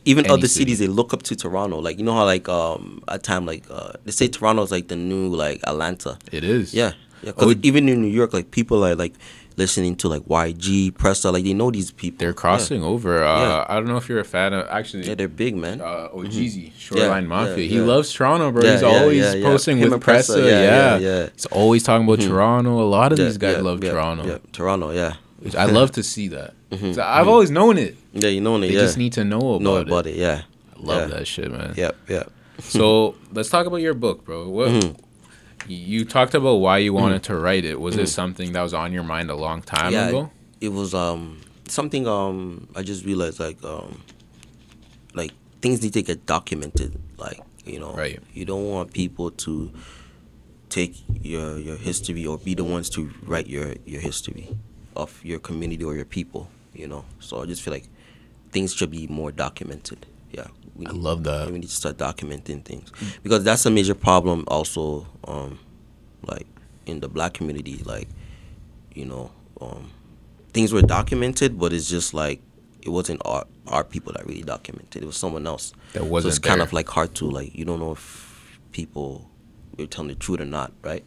Even Any other city. cities, they look up to Toronto. Like you know how like um at time like uh they say Toronto is like the new like Atlanta. It is. Yeah, yeah. Because Oh, even in New York, like people are like listening to like YG, Pressa, like they know these people. They're crossing over. Uh, Yeah. I don't know if you're a fan of actually. Yeah, they're big, man. uh, OhGeesy, Shoreline Mm-hmm. Yeah, Mafia. yeah, he yeah. loves Toronto, bro. Yeah, He's yeah, always yeah, yeah. posting Him with and Pressa, Pressa. yeah, Yeah, yeah, yeah. He's always talking about Toronto. A lot of Yeah, these guys yeah, love yeah, Toronto. Yeah, Toronto. Yeah, Which I love to see that. So I've always known it. yeah. You know it. They Mm-hmm. yeah. just need to know about, know it. about it. Yeah, I love yeah. that shit, man. Yep, yep. So let's talk about your book, bro. What Mm-hmm. You talked about why you wanted to write it? Was it something that was on your mind a long time yeah, ago? it was um something um I just realized like um like things need to get documented like you know Right. you don't want people to take your your history or be the ones to write your your history of your community or your people you know so I just feel like things should be more documented yeah we I love that. we need to start documenting things because that's a major problem also um like in the black community like you know um things were documented but it's just like it wasn't our our people that really documented it was someone else That wasn't it's kind there. of like hard to like you don't know if people are telling the truth or not right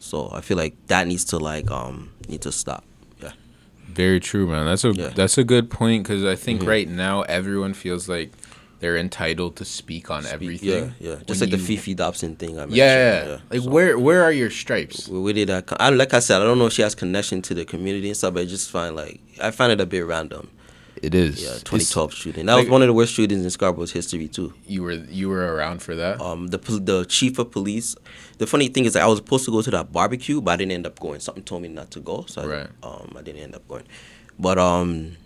so i feel like that needs to like um need to stop Very true, man. That's a Yeah. that's a good point because I think Mhm. right now everyone feels like they're entitled to speak on everything. yeah yeah When just like the Fefe Dobson thing I mentioned Yeah, like so- where where are your stripes? where did come? I, like I said, I don't know if she has connection to the community and stuff, but I just find like I find it a bit random. It is. Yeah, It's- 2012 shooting. That like- was one of the worst shootings in Scarborough's history too. You were you were around for that. Um, the the chief of police. The funny thing is, like, I was supposed to go to that barbecue, but I didn't end up going. Something told me not to go, so I, um, I didn't end up going. But um,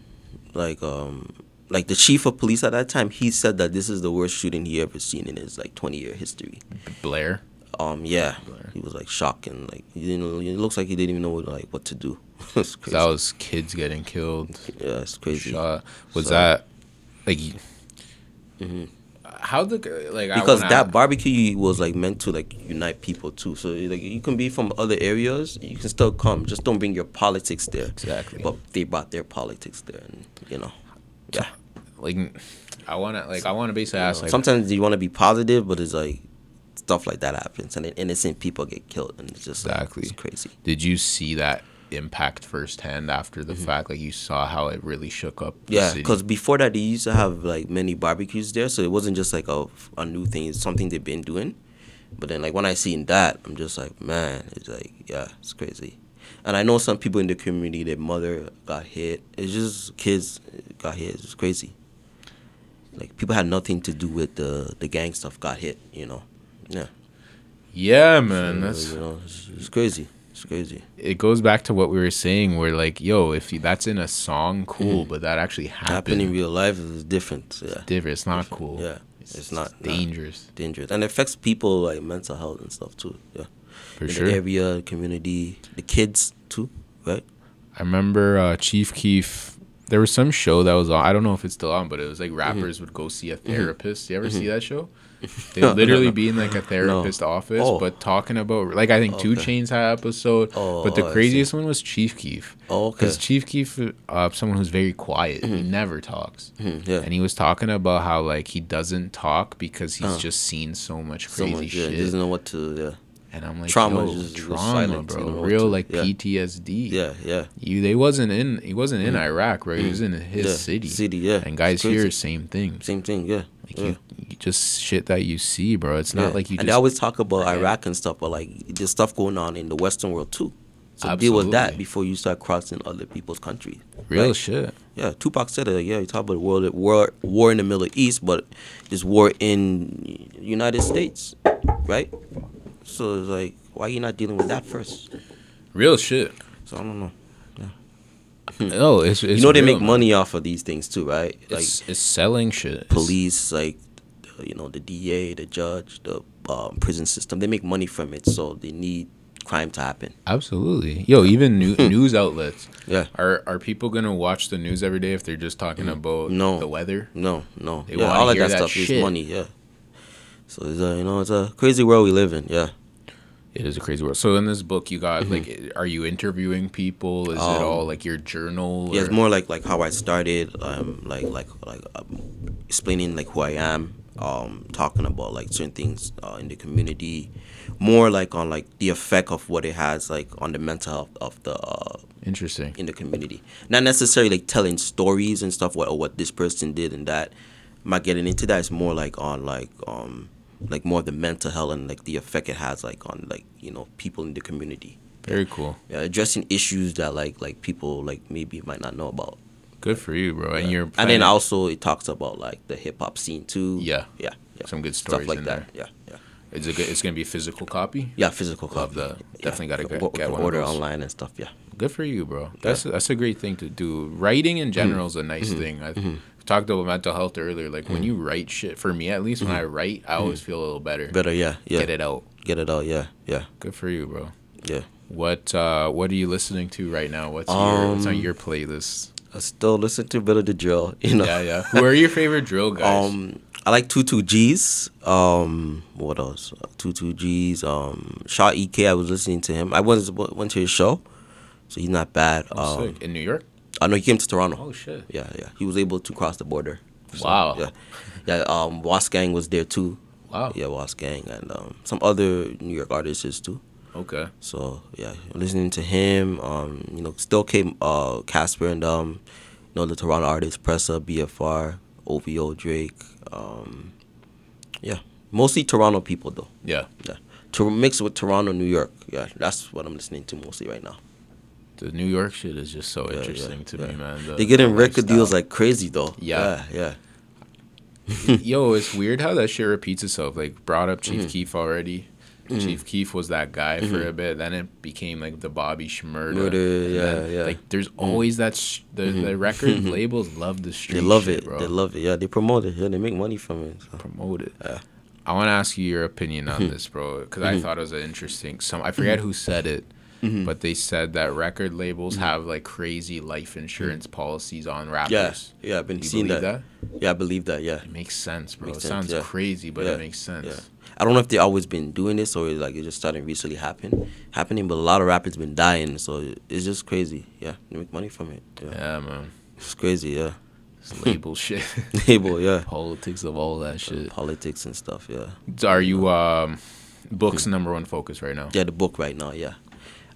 like um, like the chief of police at that time, he said that this is the worst shooting he ever seen in his like 20 year history. Blair. Um, yeah, Blair. he was like shocked and like he didn't. It looks like he didn't even know like what to do. 'Cause crazy. That was kids getting killed. yeah, it's crazy. Shot. Was So- that like? Mhm. How the like? Because wanna- that barbecue was like meant to like unite people too. So like you can be from other areas, you can still come. Just don't bring your politics there. Exactly. But they brought their politics there, and you know, yeah. like I want to like I want to basically ask like Sometimes you want to be positive, but it's like stuff like that happens, and then innocent people get killed, and it's just like, Exactly. it's crazy. did you see that impact firsthand after the fact like you saw how it really shook up Mm-hmm. Yeah, because before that they used to have like many barbecues there, so it wasn't just like a, a new thing. It's something they've been doing. But then like when I seen that, I'm just like, man, it's like yeah, it's crazy. And I know some people in the community, their mother got hit. It's just kids got hit. It's crazy. Like people had nothing to do with the the gang stuff. Got hit, you know. Yeah, yeah man So, that's you know, it's, it's crazy. It's crazy. it goes back to what we were saying where like yo if you, that's in a song cool mm. but that actually happened Happening in real life is different. Yeah, different it's not cool yeah, it's, not not dangerous dangerous, and it affects people like mental health and stuff too. Yeah. for in sure the area, the community, the kids too, right? I remember uh, Chief Keef. There was some show that was on. I don't know if it's still on, but it was like mm-hmm. rappers would go see a mm-hmm. therapist. You ever see mm-hmm. that show? They literally be in like a therapist office, Oh. but talking about like I think Two Okay. Chainz had episode, Oh, but the craziest one was Chief Keef. Oh, okay. Because Chief Keef, uh, someone who's very quiet, he never talks, Mhm, yeah. and he was talking about how like he doesn't talk because he's Uh. just seen so much So crazy much, yeah, shit. doesn't know what to, yeah, and I'm like, Trauma yo, just- trauma, bro, don't know real like yeah. PTSD. yeah, yeah. You they wasn't in he wasn't in Iraq, right? He was in his Mm. yeah. city. City, yeah. And guys here, same thing. Same thing, yeah. Like yeah. you, you just shit that you see, bro. It's yeah. not like you and just they always talk about Iraq and stuff, but like there's stuff going on in the Western world too. So deal with that before you start crossing other people's countries. real right? shit. Yeah, Tupac said it. Yeah, you talk about war, war, war in the Middle East, but there's war in United States, right? So it's like, why you not dealing with that first? Real shit. So I don't know. No, it's, it's you know they real, make man. money off of these things too, right? Like It's, it's selling shit. Police, like you know the DA, the judge, the um, prison system. They make money from it, so they need crime to happen. Absolutely. Yo, even new, news outlets. Yeah. Are are people gonna watch the news every day if they're just talking about Mm. No. the weather? No, no. They yeah, all of that, that stuff shit. is money. Yeah. So it's a you know it's a crazy world we live in. Yeah. It is a crazy world. So in this book, you got like, are you interviewing people? Is it Mm-hmm. Um, all like your journal? Yeah, it's more like like how I started, um, like like like um, explaining like who I am, um, talking about like certain things uh, in the community, more like on like the effect of what it has like on the mental health of the uh, Interesting. in the community. Not necessarily like telling stories and stuff what or what this person did and that. I'm not getting into that. It's more like on like um like more of the mental health and like the effect it has like on like you know people in the community. Very cool. Yeah, addressing issues that like like people like maybe might not know about. Good for you, bro. And you're and then also it talks about like the hip hop scene too. Yeah. yeah, yeah. Some good stuff stories like in that. Yeah, yeah, It's a good. It's gonna be a physical copy. yeah. Physical Love copy. that. Definitely gotta get- get one order online and stuff. Yeah, Good for you, bro. That's that's a great thing to do. Writing in general mm. is a nice mm-hmm. thing. I mm-hmm. We talked about mental health earlier. Like when you write shit, for me at least, when I write, I always feel a little better. Better, yeah, yeah. Get it out. Get it out, yeah, yeah, Good for you, bro. yeah. What uh what are you listening to right now? What's your what's on Um, your playlist? I still listen to a bit of the drill, you know. Yeah, yeah. Who are your favorite drill guys? Um, I like two two G's. Um, what else? Two two G's. Um, Sha EK. I was listening to him. I was went to his show, so he's not bad. Um. In New York? I know he came to Toronto. Oh shit. Yeah, yeah. He was able to cross the border. So, Wow. Yeah, yeah. Um, Gang was there too. Wow. Yeah, Was Gang and um, some other New York artists too. Okay. So yeah, listening to him. Um, you know, still came uh Casper and um, you know the Toronto artists Pressa, BFR, OVO, Drake. Um, yeah, mostly Toronto people though. Yeah. Yeah, to mix with Toronto, New York. Yeah, that's what I'm listening to mostly right now. The New York shit is just so Yeah, interesting yeah, to yeah. me, man. The- They getting the record deals like crazy though. Yeah. yeah, Yo, it's weird how that shit repeats itself. Like brought up Mm-hmm. Chief Keef already. Chief Keef was that guy for a bit. Then it became like the Bobby Shmurda. Yeah, then, yeah. Mm-hmm. Like there's always that. Sh- the the record labels love the street. They love shit, it. bro. They love it. Yeah, they promote it. Yeah, they make money from it. So. promote it. Yeah. I want to ask you your opinion on Mm-hmm. this, bro, because I thought it was an interesting. Some I forget who said it, Mm-hmm. but they said that record labels have like crazy life insurance policies on rappers. Mm-hmm. Yeah, yeah, I've been seeing believe that. Yeah, I believe that. Yeah. It makes sense, bro. Makes it sense, sounds yeah. crazy, but Yeah, it makes sense. Yeah. I don't know if they always been doing this or like it just started recently happen happening, but a lot of rappers been dying, so it's just crazy. Yeah, they make money from it. Yeah, Yeah, man. it's crazy. Yeah, It's label shit, label. Yeah, politics of all that shit. politics and stuff. Yeah, Are you um, books number one focus right now? yeah, the book right now. Yeah,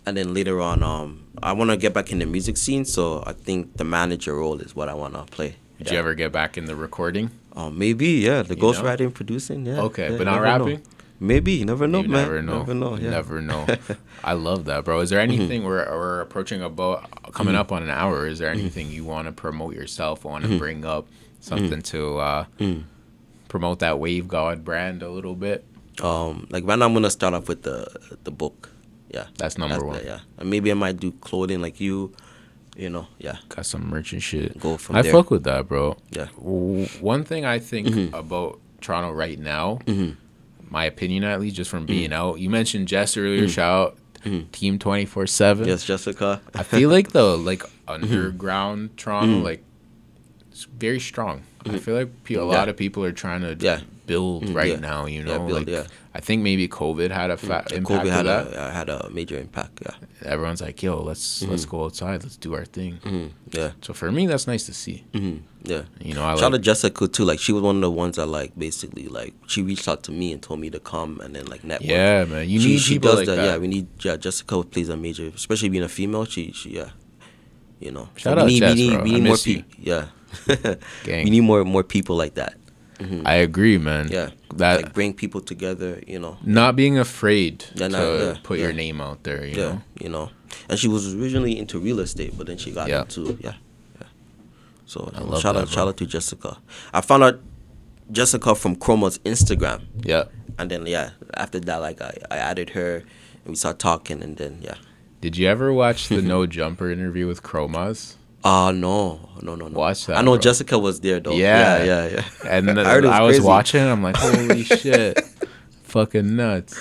and then later on, um, I want to get back in the music scene, so I think the manager role is what I want to play. Did you ever get back in the recording? Um, maybe yeah, the ghostwriting, producing. Yeah. Okay, yeah, but not never know. rapping? Maybe you never know, you man. never know. Never know. Yeah. Never know. I love that, bro. Is there Mm-hmm. anything we're we're approaching about coming up on an hour? Is there anything you want to promote yourself? Want to bring up something to uh, promote that Wave God brand a little bit? Um, like right now, I'm gonna start off with the the book. Yeah, That's number That's one. the- yeah, and maybe I might do clothing like you. You know, yeah, Got some merch and shit. Go from I there. fuck with that, bro. Yeah. W- One thing I think Mm-hmm. about Toronto right now, my opinion at least, just from being Mm-hmm. out. You mentioned Jess earlier. Shout out Team Twenty Four Seven. yes, Jessica. I feel like the like underground Toronto, Mm-hmm. like it's very strong. I feel like a Yeah. lot of people are trying to Yeah. build right yeah. now. You know, build, like yeah. I think maybe COVID had a fa- impact COVID had that. a uh, had a major impact. Yeah, Everyone's like, "Yo, let's let's go outside. Let's do our thing." mm, yeah, So for me, that's nice to see. mm, yeah. You know, I Shout out like to Jessica too. Like she was one of the ones that like basically like she reached out to me and told me to come and then like network. yeah, man. You she, need she people does like that. that. Yeah, we need. Yeah, Jessica plays a major, especially being a female. She, she, yeah, you know. Shout we out need, Jess, we need, bro. we I need more miss you. people. Yeah, we need more more people like that. Mm-hmm. I agree, man. Yeah, that like bring people together. You know. not being afraid Yeah, to not- yeah, put your name out there. You yeah, know, you know. And she was originally into real estate, but then she got Yeah. into yeah, yeah. So I um, love shout that, out, bro. shout out to Jessica. I found out Jessica from Chroma's Instagram, yeah. and then yeah, after that, like I, I added her, and we started talking, and then yeah. Did you ever watch the No Jumper interview with Chromas? Uh no, no, no, no. Watch that, I know bro. Jessica was there though. Yeah. yeah, yeah. yeah. And I was I was watching. I'm like, holy shit, fucking nuts.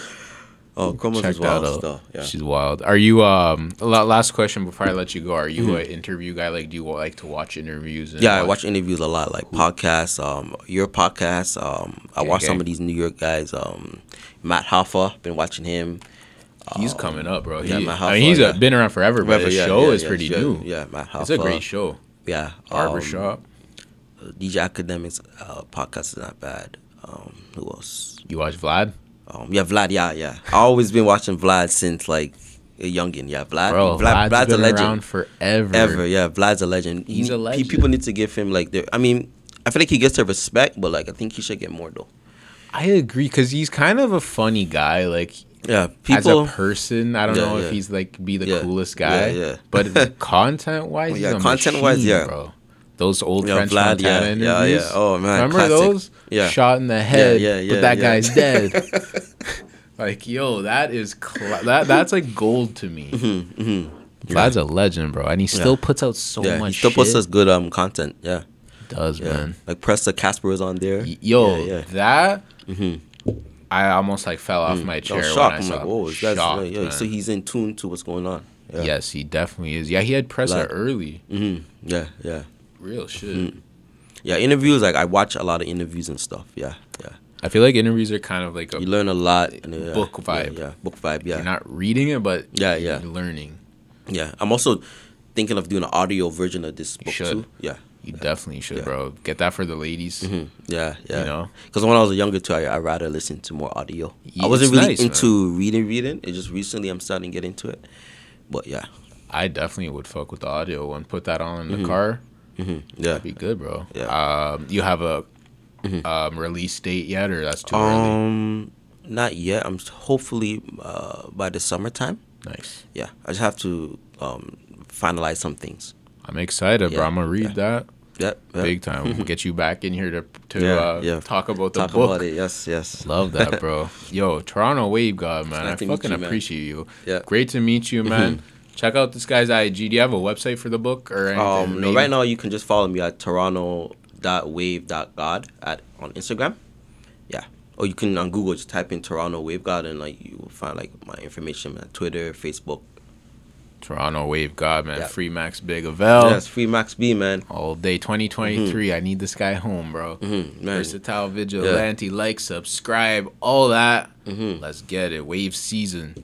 Oh, Chroma's Check wild out. Yeah. She's wild. Are you um? Last question before I let you go. Are Mm-hmm. you an interview guy? Like, do you like to watch interviews? And Yeah, I watch interviews a lot, like podcasts, um, your podcast. Um, I Gang, watch some of these New York guys. Um, Math Hoffa, been watching him. He's coming up, bro. yeah, He, Matt I mean, he's yeah. been around forever, but his yeah, show is pretty new. Yeah, Math Hoffa. It's a great show. Yeah, Barbershop. Um, DJ Akademiks uh, podcast is not bad. Um, who else? You watch Vlad, Um, yeah, Vlad. Yeah, yeah. I always been watching Vlad since like a youngin. Yeah, Vlad. bro. Vlad, Vlad's Vlad's been a legend. around forever. ever. Yeah, Vlad's a legend. He's He- a legend. People need to give him like their. I mean, I feel like he gets their respect, but like I think he should get more though. I agree because he's kind of a funny guy. Like Yeah, as a person, I don't Yeah, know yeah. if he's like be the Yeah, coolest guy. yeah, yeah. But content wise, Yeah, he's a content-wise, yeah. bro. Those old Yeah, French Vlad, Montana yeah, yeah, yeah. Oh, man, remember classic. those? Yeah. shot in the head, yeah, yeah, but that yeah. guy's dead. like, yo, that is cla that. That's like gold to me. Mm-hmm. Vlad's a legend, bro, and he still puts out so yeah, much. he still puts shit. us good um content. Yeah, does yeah. man. Like Pressa Casper is on there. Y- Yo, yeah, yeah. that Mhm. I almost like fell off my I chair was when shocked. I I'm saw. like, whoa, shocked, yeah, man. so he's in tune to what's going on. Yeah. Yes, he definitely is. Yeah, he had Pressa Like- early. hmm Yeah, yeah, Real shit. Mm. yeah. Interviews, like I watch a lot of interviews and stuff. Yeah, yeah. I feel like interviews are kind of like a You learn a lot. Book yeah, vibe. Yeah, book vibe. Yeah, you're not reading it, but Yeah, yeah. you're learning. yeah. I'm also thinking of doing an audio version of this book too. Yeah. You definitely should, Yeah. bro. Get that for the ladies. hmm Yeah, yeah. You know, Because when I was younger too, I I rather listen to more audio. Yeah, I wasn't really nice, man. into reading, reading. It just recently I'm starting to get into it. But yeah, I definitely would fuck with the audio and Put that on in the car. hmm yeah. Be good, bro. Yeah. Um, you have a Mhm. um, release date yet, or that's too early? Um, not yet. I'm hopefully uh, by the summertime. Nice. Yeah, I just have to um finalize some things. I'm excited, bro. I'm gonna read that Yep. yep. big time. We'll get you back in here to to Yeah, uh, yeah. talk about the Talk book. about it. Yes, yes. Love that, bro. Yo, Toronto Wave God, man. Nice I fucking you, man. appreciate you. Yeah. Mm-hmm. Great to meet you, man. Check out this guy's IG. Do you have a website for the book or anything? Um, no, right now you can just follow me at toronto.wave.god at on Instagram. Yeah. Or you can on Google just type in Toronto Wave God and like you will find like my information on Twitter, Facebook. Toronto Wave God, man. Yeah. Free Max Biggavel. yes, free Max B man. All day 2023. I need this guy home, bro. Mm-hmm. Versatile Vigilante. Like, subscribe, all that. Mhm. Let's get it. Wave season.